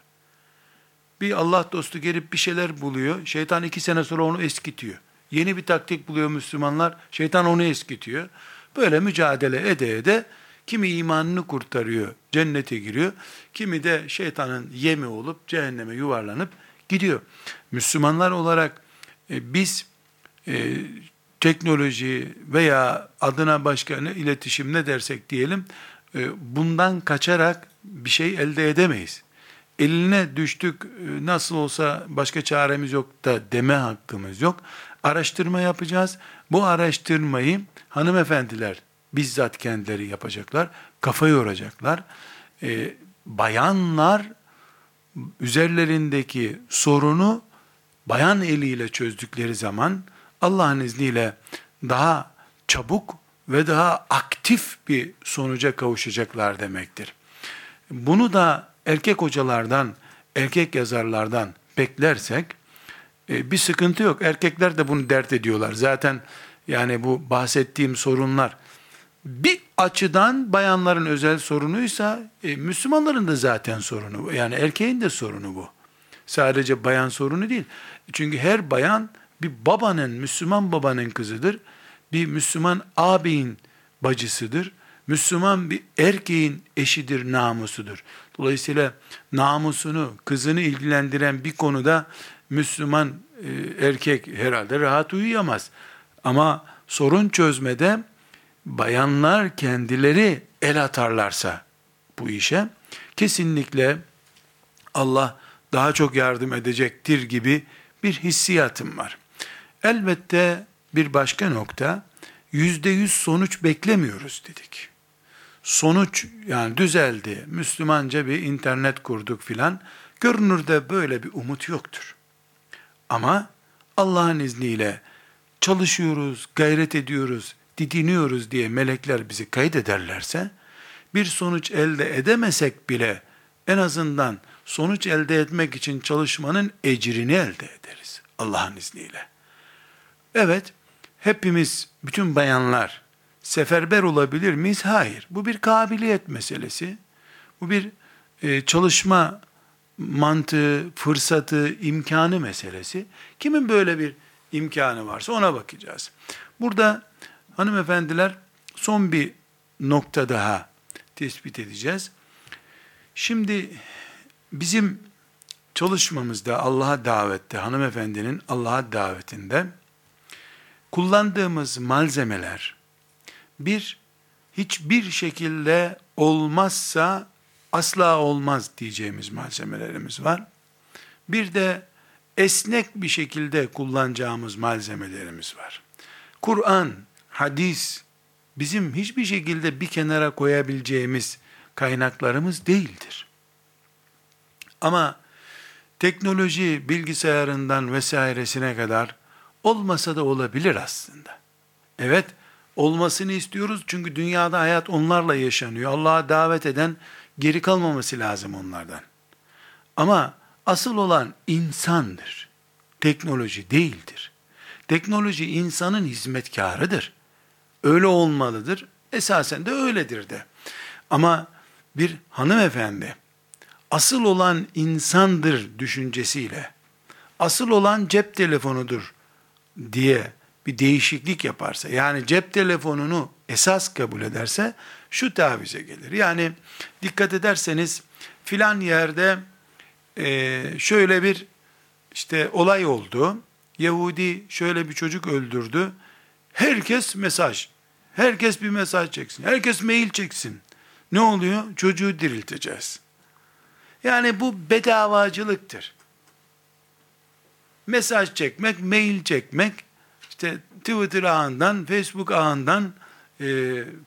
Bir Allah dostu gelip bir şeyler buluyor. Şeytan iki sene sonra onu eskitiyor. Yeni bir taktik buluyor Müslümanlar. Şeytan onu eskitiyor. Böyle mücadele ede ede kimi imanını kurtarıyor, cennete giriyor. Kimi de şeytanın yemi olup cehenneme yuvarlanıp gidiyor. Müslümanlar olarak e, biz e, teknoloji veya adına başka ne iletişim ne dersek diyelim e, bundan kaçarak bir şey elde edemeyiz. Eline düştük e, nasıl olsa başka çaremiz yok da deme hakkımız yok. Araştırma yapacağız. Bu araştırmayı hanımefendiler bizzat kendileri yapacaklar. Kafa yoracaklar. E, bayanlar üzerlerindeki sorunu bayan eliyle çözdükleri zaman Allah'ın izniyle daha çabuk ve daha aktif bir sonuca kavuşacaklar demektir. Bunu da erkek hocalardan, erkek yazarlardan beklersek e, bir sıkıntı yok. Erkekler de bunu dert ediyorlar. Zaten yani bu bahsettiğim sorunlar bir açıdan bayanların özel sorunuysa e, Müslümanların da zaten sorunu. Yani erkeğin de sorunu bu. Sadece bayan sorunu değil. Çünkü her bayan bir babanın, Müslüman babanın kızıdır. Bir Müslüman ağabeyin bacısıdır. Müslüman bir erkeğin eşidir, namusudur. Dolayısıyla namusunu, kızını ilgilendiren bir konuda Müslüman e, erkek herhalde rahat uyuyamaz. Ama sorun çözmede bayanlar kendileri el atarlarsa bu işe kesinlikle Allah daha çok yardım edecektir gibi bir hissiyatım var. Elbette bir başka nokta, yüzde yüz sonuç beklemiyoruz dedik. Sonuç yani düzeldi, Müslümanca bir internet kurduk filan, görünürde böyle bir umut yoktur. Ama Allah'ın izniyle çalışıyoruz, gayret ediyoruz, didiniyoruz diye melekler bizi kaydederlerse, bir sonuç elde edemesek bile en azından sonuç elde etmek için çalışmanın ecrini elde ederiz Allah'ın izniyle. Evet, hepimiz, bütün bayanlar seferber olabilir miyiz? Hayır. Bu bir kabiliyet meselesi. Bu bir e, çalışma mantığı, fırsatı, imkanı meselesi. Kimin böyle bir imkanı varsa ona bakacağız. Burada hanımefendiler son bir nokta daha tespit edeceğiz. Şimdi bizim çalışmamızda Allah'a davette, hanımefendinin Allah'a davetinde kullandığımız malzemeler bir hiçbir şekilde olmazsa asla olmaz diyeceğimiz malzemelerimiz var. Bir de esnek bir şekilde kullanacağımız malzemelerimiz var. Kur'an, hadis bizim hiçbir şekilde bir kenara koyabileceğimiz kaynaklarımız değildir. Ama teknoloji bilgisayarından vesairesine kadar olmasa da olabilir aslında. Evet, olmasını istiyoruz çünkü dünyada hayat onlarla yaşanıyor. Allah'a davet eden geri kalmaması lazım onlardan. Ama asıl olan insandır. Teknoloji değildir. Teknoloji insanın hizmetkarıdır. Öyle olmalıdır. Esasen de öyledir de. Ama bir hanımefendi asıl olan insandır düşüncesiyle asıl olan cep telefonudur diye bir değişiklik yaparsa, yani cep telefonunu esas kabul ederse şu tavize gelir. Yani dikkat ederseniz filan yerde e, şöyle bir işte olay oldu. Yahudi şöyle bir çocuk öldürdü. Herkes mesaj. Herkes bir mesaj çeksin. Herkes mail çeksin. Ne oluyor? Çocuğu dirilteceğiz. Yani bu bedavacılıktır. Mesaj çekmek, mail çekmek, işte Twitter ağından, Facebook ağından e,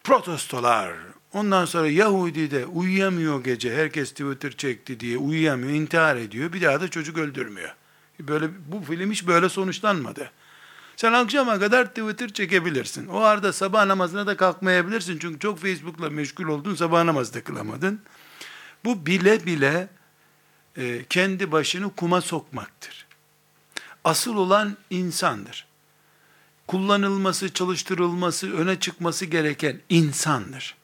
protestolar. Ondan sonra Yahudi de uyuyamıyor gece, herkes Twitter çekti diye uyuyamıyor, intihar ediyor. Bir daha da çocuk öldürmüyor. Böyle bu film hiç böyle sonuçlanmadı. Sen akşama kadar Twitter çekebilirsin. O arada sabah namazına da kalkmayabilirsin. Çünkü çok Facebook'la meşgul oldun, sabah namazı da kılamadın. Bu bile bile e, kendi başını kuma sokmaktır. Asıl olan insandır. Kullanılması, çalıştırılması, öne çıkması gereken insandır.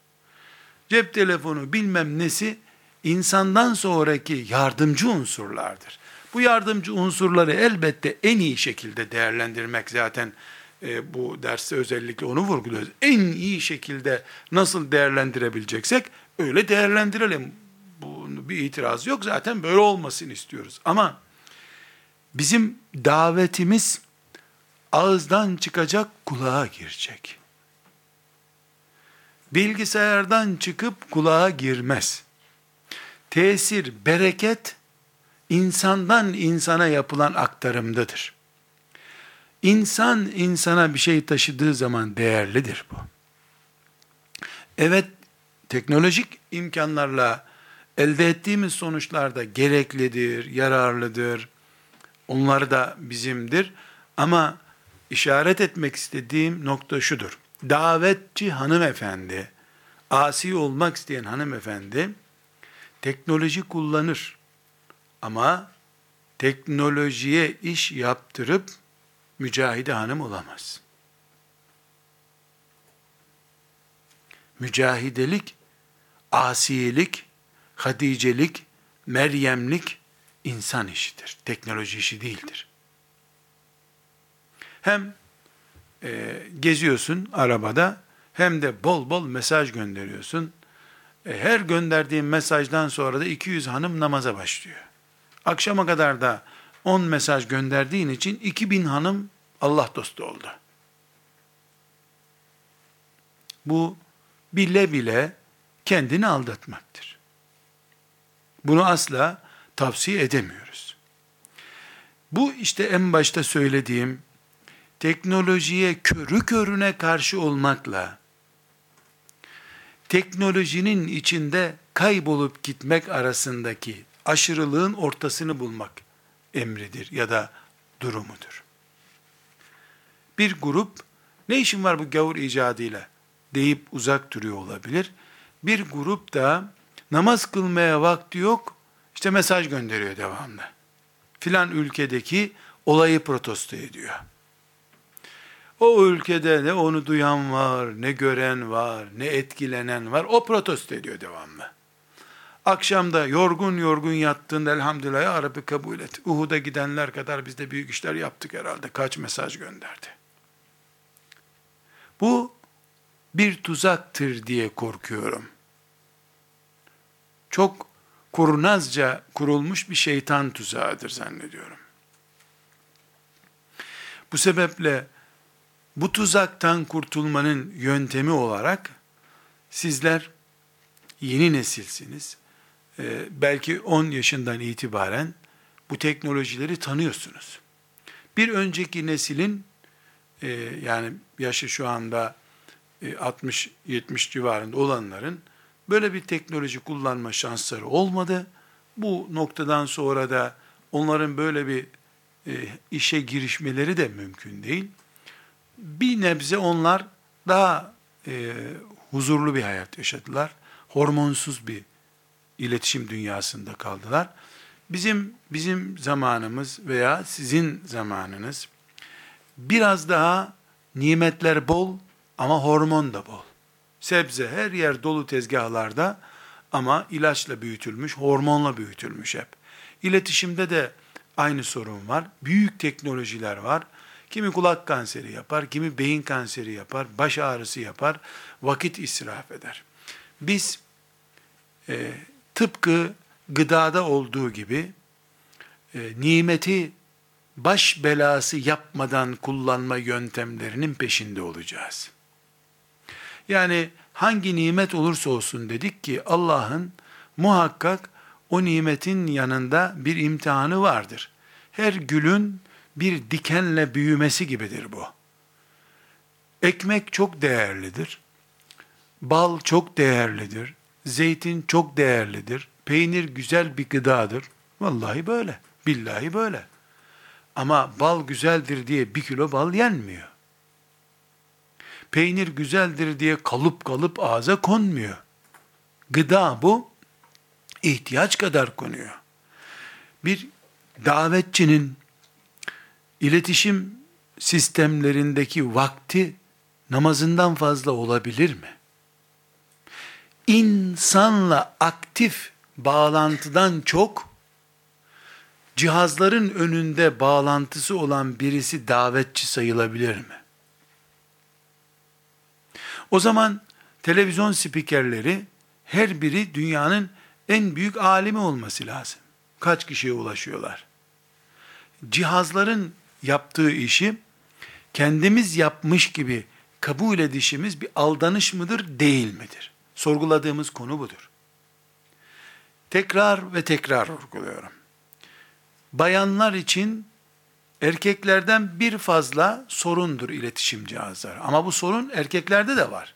Cep telefonu bilmem nesi insandan sonraki yardımcı unsurlardır. Bu yardımcı unsurları elbette en iyi şekilde değerlendirmek zaten e, bu derste özellikle onu vurguluyoruz. En iyi şekilde nasıl değerlendirebileceksek öyle değerlendirelim. Bunun bir itiraz yok zaten böyle olmasını istiyoruz. Ama bizim davetimiz ağızdan çıkacak kulağa girecek. Bilgisayardan çıkıp kulağa girmez. Tesir, bereket insandan insana yapılan aktarımdadır. İnsan insana bir şey taşıdığı zaman değerlidir bu. Evet, teknolojik imkanlarla elde ettiğimiz sonuçlar da gereklidir, yararlıdır. Onlar da bizimdir. Ama işaret etmek istediğim nokta şudur. Davetçi hanımefendi, asi olmak isteyen hanımefendi, teknoloji kullanır. Ama teknolojiye iş yaptırıp mücahide hanım olamaz. Mücahidelik, asiyelik, hadicelik, meryemlik insan işidir. Teknoloji işi değildir. Hem e, geziyorsun arabada hem de bol bol mesaj gönderiyorsun. E, her gönderdiğin mesajdan sonra da 200 hanım namaza başlıyor. Akşama kadar da 10 mesaj gönderdiğin için 2000 hanım Allah dostu oldu. Bu bile bile kendini aldatmaktır. Bunu asla tavsiye edemiyoruz. Bu işte en başta söylediğim teknolojiye körü körüne karşı olmakla teknolojinin içinde kaybolup gitmek arasındaki aşırılığın ortasını bulmak emridir ya da durumudur. Bir grup ne işin var bu gavur icadıyla deyip uzak duruyor olabilir. Bir grup da namaz kılmaya vakti yok işte mesaj gönderiyor devamlı. Filan ülkedeki olayı protesto ediyor. O ülkede ne onu duyan var, ne gören var, ne etkilenen var. O protesto ediyor devamlı. Akşamda yorgun yorgun yattığında elhamdülillah ya Rabbi kabul et. Uhud'a gidenler kadar biz de büyük işler yaptık herhalde. Kaç mesaj gönderdi. Bu bir tuzaktır diye korkuyorum. Çok kurnazca kurulmuş bir şeytan tuzağıdır zannediyorum. Bu sebeple bu tuzaktan kurtulmanın yöntemi olarak sizler yeni nesilsiniz. Ee, belki 10 yaşından itibaren bu teknolojileri tanıyorsunuz. Bir önceki neslin e, yani yaşı şu anda 60-70 e, civarında olanların böyle bir teknoloji kullanma şansları olmadı. Bu noktadan sonra da onların böyle bir e, işe girişmeleri de mümkün değil. Bir nebze onlar daha huzurlu bir hayat yaşadılar. Hormonsuz bir iletişim dünyasında kaldılar. Bizim bizim zamanımız veya sizin zamanınız biraz daha nimetler bol ama hormon da bol. Sebze her yer dolu tezgahlarda ama ilaçla büyütülmüş, hormonla büyütülmüş hep. İletişimde de aynı sorun var. Büyük teknolojiler var. Kimi kulak kanseri yapar, kimi beyin kanseri yapar, baş ağrısı yapar, vakit israf eder. Biz e, tıpkı gıdada olduğu gibi e, nimeti baş belası yapmadan kullanma yöntemlerinin peşinde olacağız. Yani hangi nimet olursa olsun dedik ki Allah'ın muhakkak o nimetin yanında bir imtihanı vardır. Her gülün bir dikenle büyümesi gibidir bu. Ekmek çok değerlidir. Bal çok değerlidir. Zeytin çok değerlidir. Peynir güzel bir gıdadır. Vallahi böyle. Billahi böyle. Ama bal güzeldir diye bir kilo bal yenmiyor. Peynir güzeldir diye kalıp kalıp ağza konmuyor. Gıda bu, ihtiyaç kadar konuyor. Bir davetçinin iletişim sistemlerindeki vakti namazından fazla olabilir mi? İnsanla aktif bağlantıdan çok cihazların önünde bağlantısı olan birisi davetçi sayılabilir mi? O zaman televizyon spikerleri her biri dünyanın en büyük alimi olması lazım. Kaç kişiye ulaşıyorlar? Cihazların yaptığı işi kendimiz yapmış gibi kabul edişimiz bir aldanış mıdır, değil midir? Sorguladığımız konu budur. Tekrar ve tekrar vurguluyorum. Bayanlar için erkeklerden bir fazla sorundur iletişim cihazları. Ama bu sorun erkeklerde de var.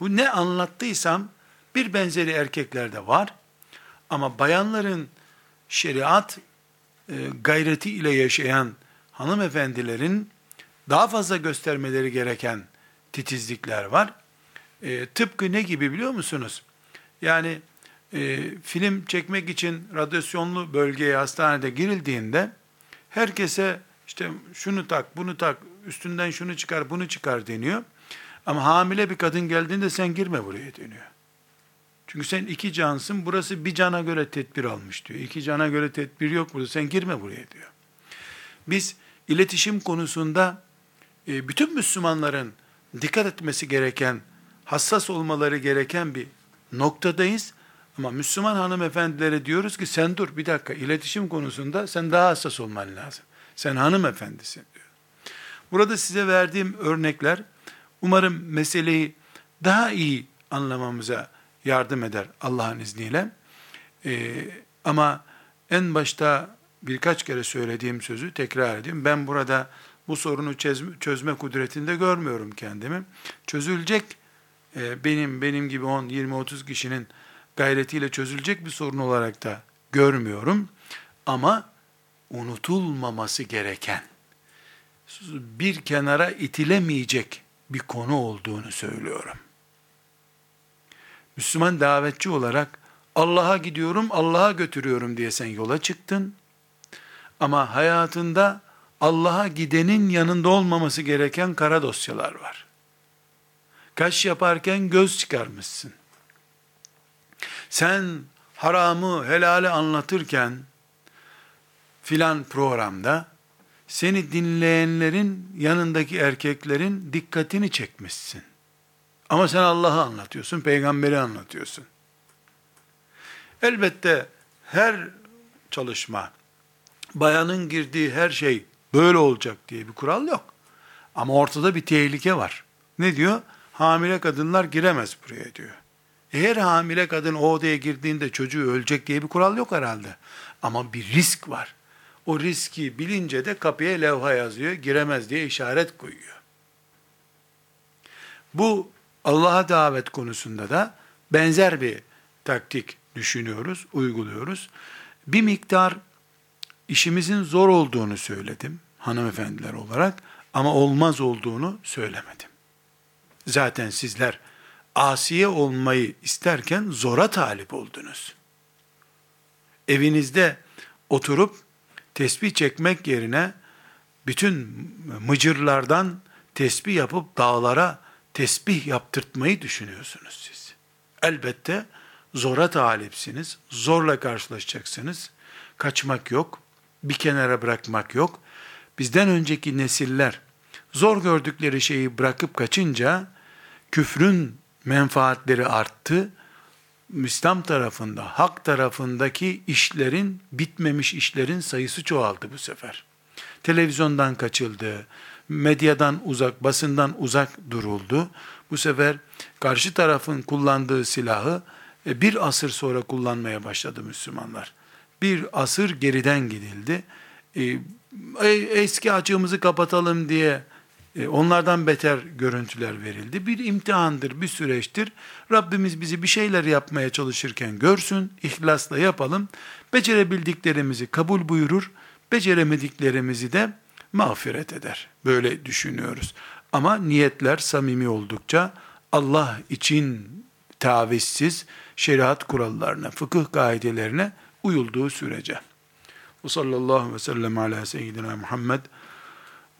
Bu ne anlattıysam bir benzeri erkeklerde var. Ama bayanların şeriat e, gayreti ile yaşayan hanımefendilerin daha fazla göstermeleri gereken titizlikler var. E, tıpkı ne gibi biliyor musunuz? Yani e, film çekmek için radyasyonlu bölgeye hastanede girildiğinde herkese işte şunu tak, bunu tak, üstünden şunu çıkar, bunu çıkar deniyor. Ama hamile bir kadın geldiğinde sen girme buraya deniyor. Çünkü sen iki cansın, burası bir cana göre tedbir almış diyor. İki cana göre tedbir yok burada, sen girme buraya diyor. Biz iletişim konusunda e, bütün Müslümanların dikkat etmesi gereken, hassas olmaları gereken bir noktadayız. Ama Müslüman hanımefendilere diyoruz ki sen dur bir dakika iletişim konusunda sen daha hassas olman lazım. Sen hanımefendisin diyor. Burada size verdiğim örnekler umarım meseleyi daha iyi anlamamıza yardım eder Allah'ın izniyle. Ee, ama en başta birkaç kere söylediğim sözü tekrar edeyim. Ben burada bu sorunu çözme, çözme kudretinde görmüyorum kendimi. Çözülecek e, benim benim gibi 10, 20, 30 kişinin gayretiyle çözülecek bir sorun olarak da görmüyorum. Ama unutulmaması gereken, bir kenara itilemeyecek bir konu olduğunu söylüyorum. Müslüman davetçi olarak Allah'a gidiyorum, Allah'a götürüyorum diye sen yola çıktın. Ama hayatında Allah'a gidenin yanında olmaması gereken kara dosyalar var. Kaş yaparken göz çıkarmışsın. Sen haramı, helali anlatırken filan programda seni dinleyenlerin yanındaki erkeklerin dikkatini çekmişsin. Ama sen Allah'ı anlatıyorsun, peygamberi anlatıyorsun. Elbette her çalışma, bayanın girdiği her şey böyle olacak diye bir kural yok. Ama ortada bir tehlike var. Ne diyor? Hamile kadınlar giremez buraya diyor. Eğer hamile kadın o odaya girdiğinde çocuğu ölecek diye bir kural yok herhalde. Ama bir risk var. O riski bilince de kapıya levha yazıyor, giremez diye işaret koyuyor. Bu Allah'a davet konusunda da benzer bir taktik düşünüyoruz, uyguluyoruz. Bir miktar işimizin zor olduğunu söyledim hanımefendiler olarak ama olmaz olduğunu söylemedim. Zaten sizler asiye olmayı isterken zora talip oldunuz. Evinizde oturup tesbih çekmek yerine bütün mıcırlardan tesbih yapıp dağlara tesbih yaptırtmayı düşünüyorsunuz siz. Elbette zora talipsiniz, zorla karşılaşacaksınız. Kaçmak yok. bir kenara bırakmak yok. Bizden önceki nesiller zor gördükleri şeyi bırakıp kaçınca küfrün menfaatleri arttı. İslam tarafında, hak tarafındaki işlerin, bitmemiş işlerin sayısı çoğaldı bu sefer. Televizyondan kaçıldı, medyadan uzak, basından uzak duruldu. Bu sefer karşı tarafın kullandığı silahı e, bir asır sonra kullanmaya başladı Müslümanlar. Bir asır geriden gidildi. E, eski açığımızı kapatalım diye onlardan beter görüntüler verildi. Bir imtihandır, bir süreçtir. Rabbimiz bizi bir şeyler yapmaya çalışırken görsün, ihlasla yapalım. Becerebildiklerimizi kabul buyurur, beceremediklerimizi de mağfiret eder. Böyle düşünüyoruz. Ama niyetler samimi oldukça Allah için tavizsiz şeriat kurallarına, fıkıh kaidelerine uyulduğu sürece. Ve sallallahu ve sellem ala seyyidina Muhammed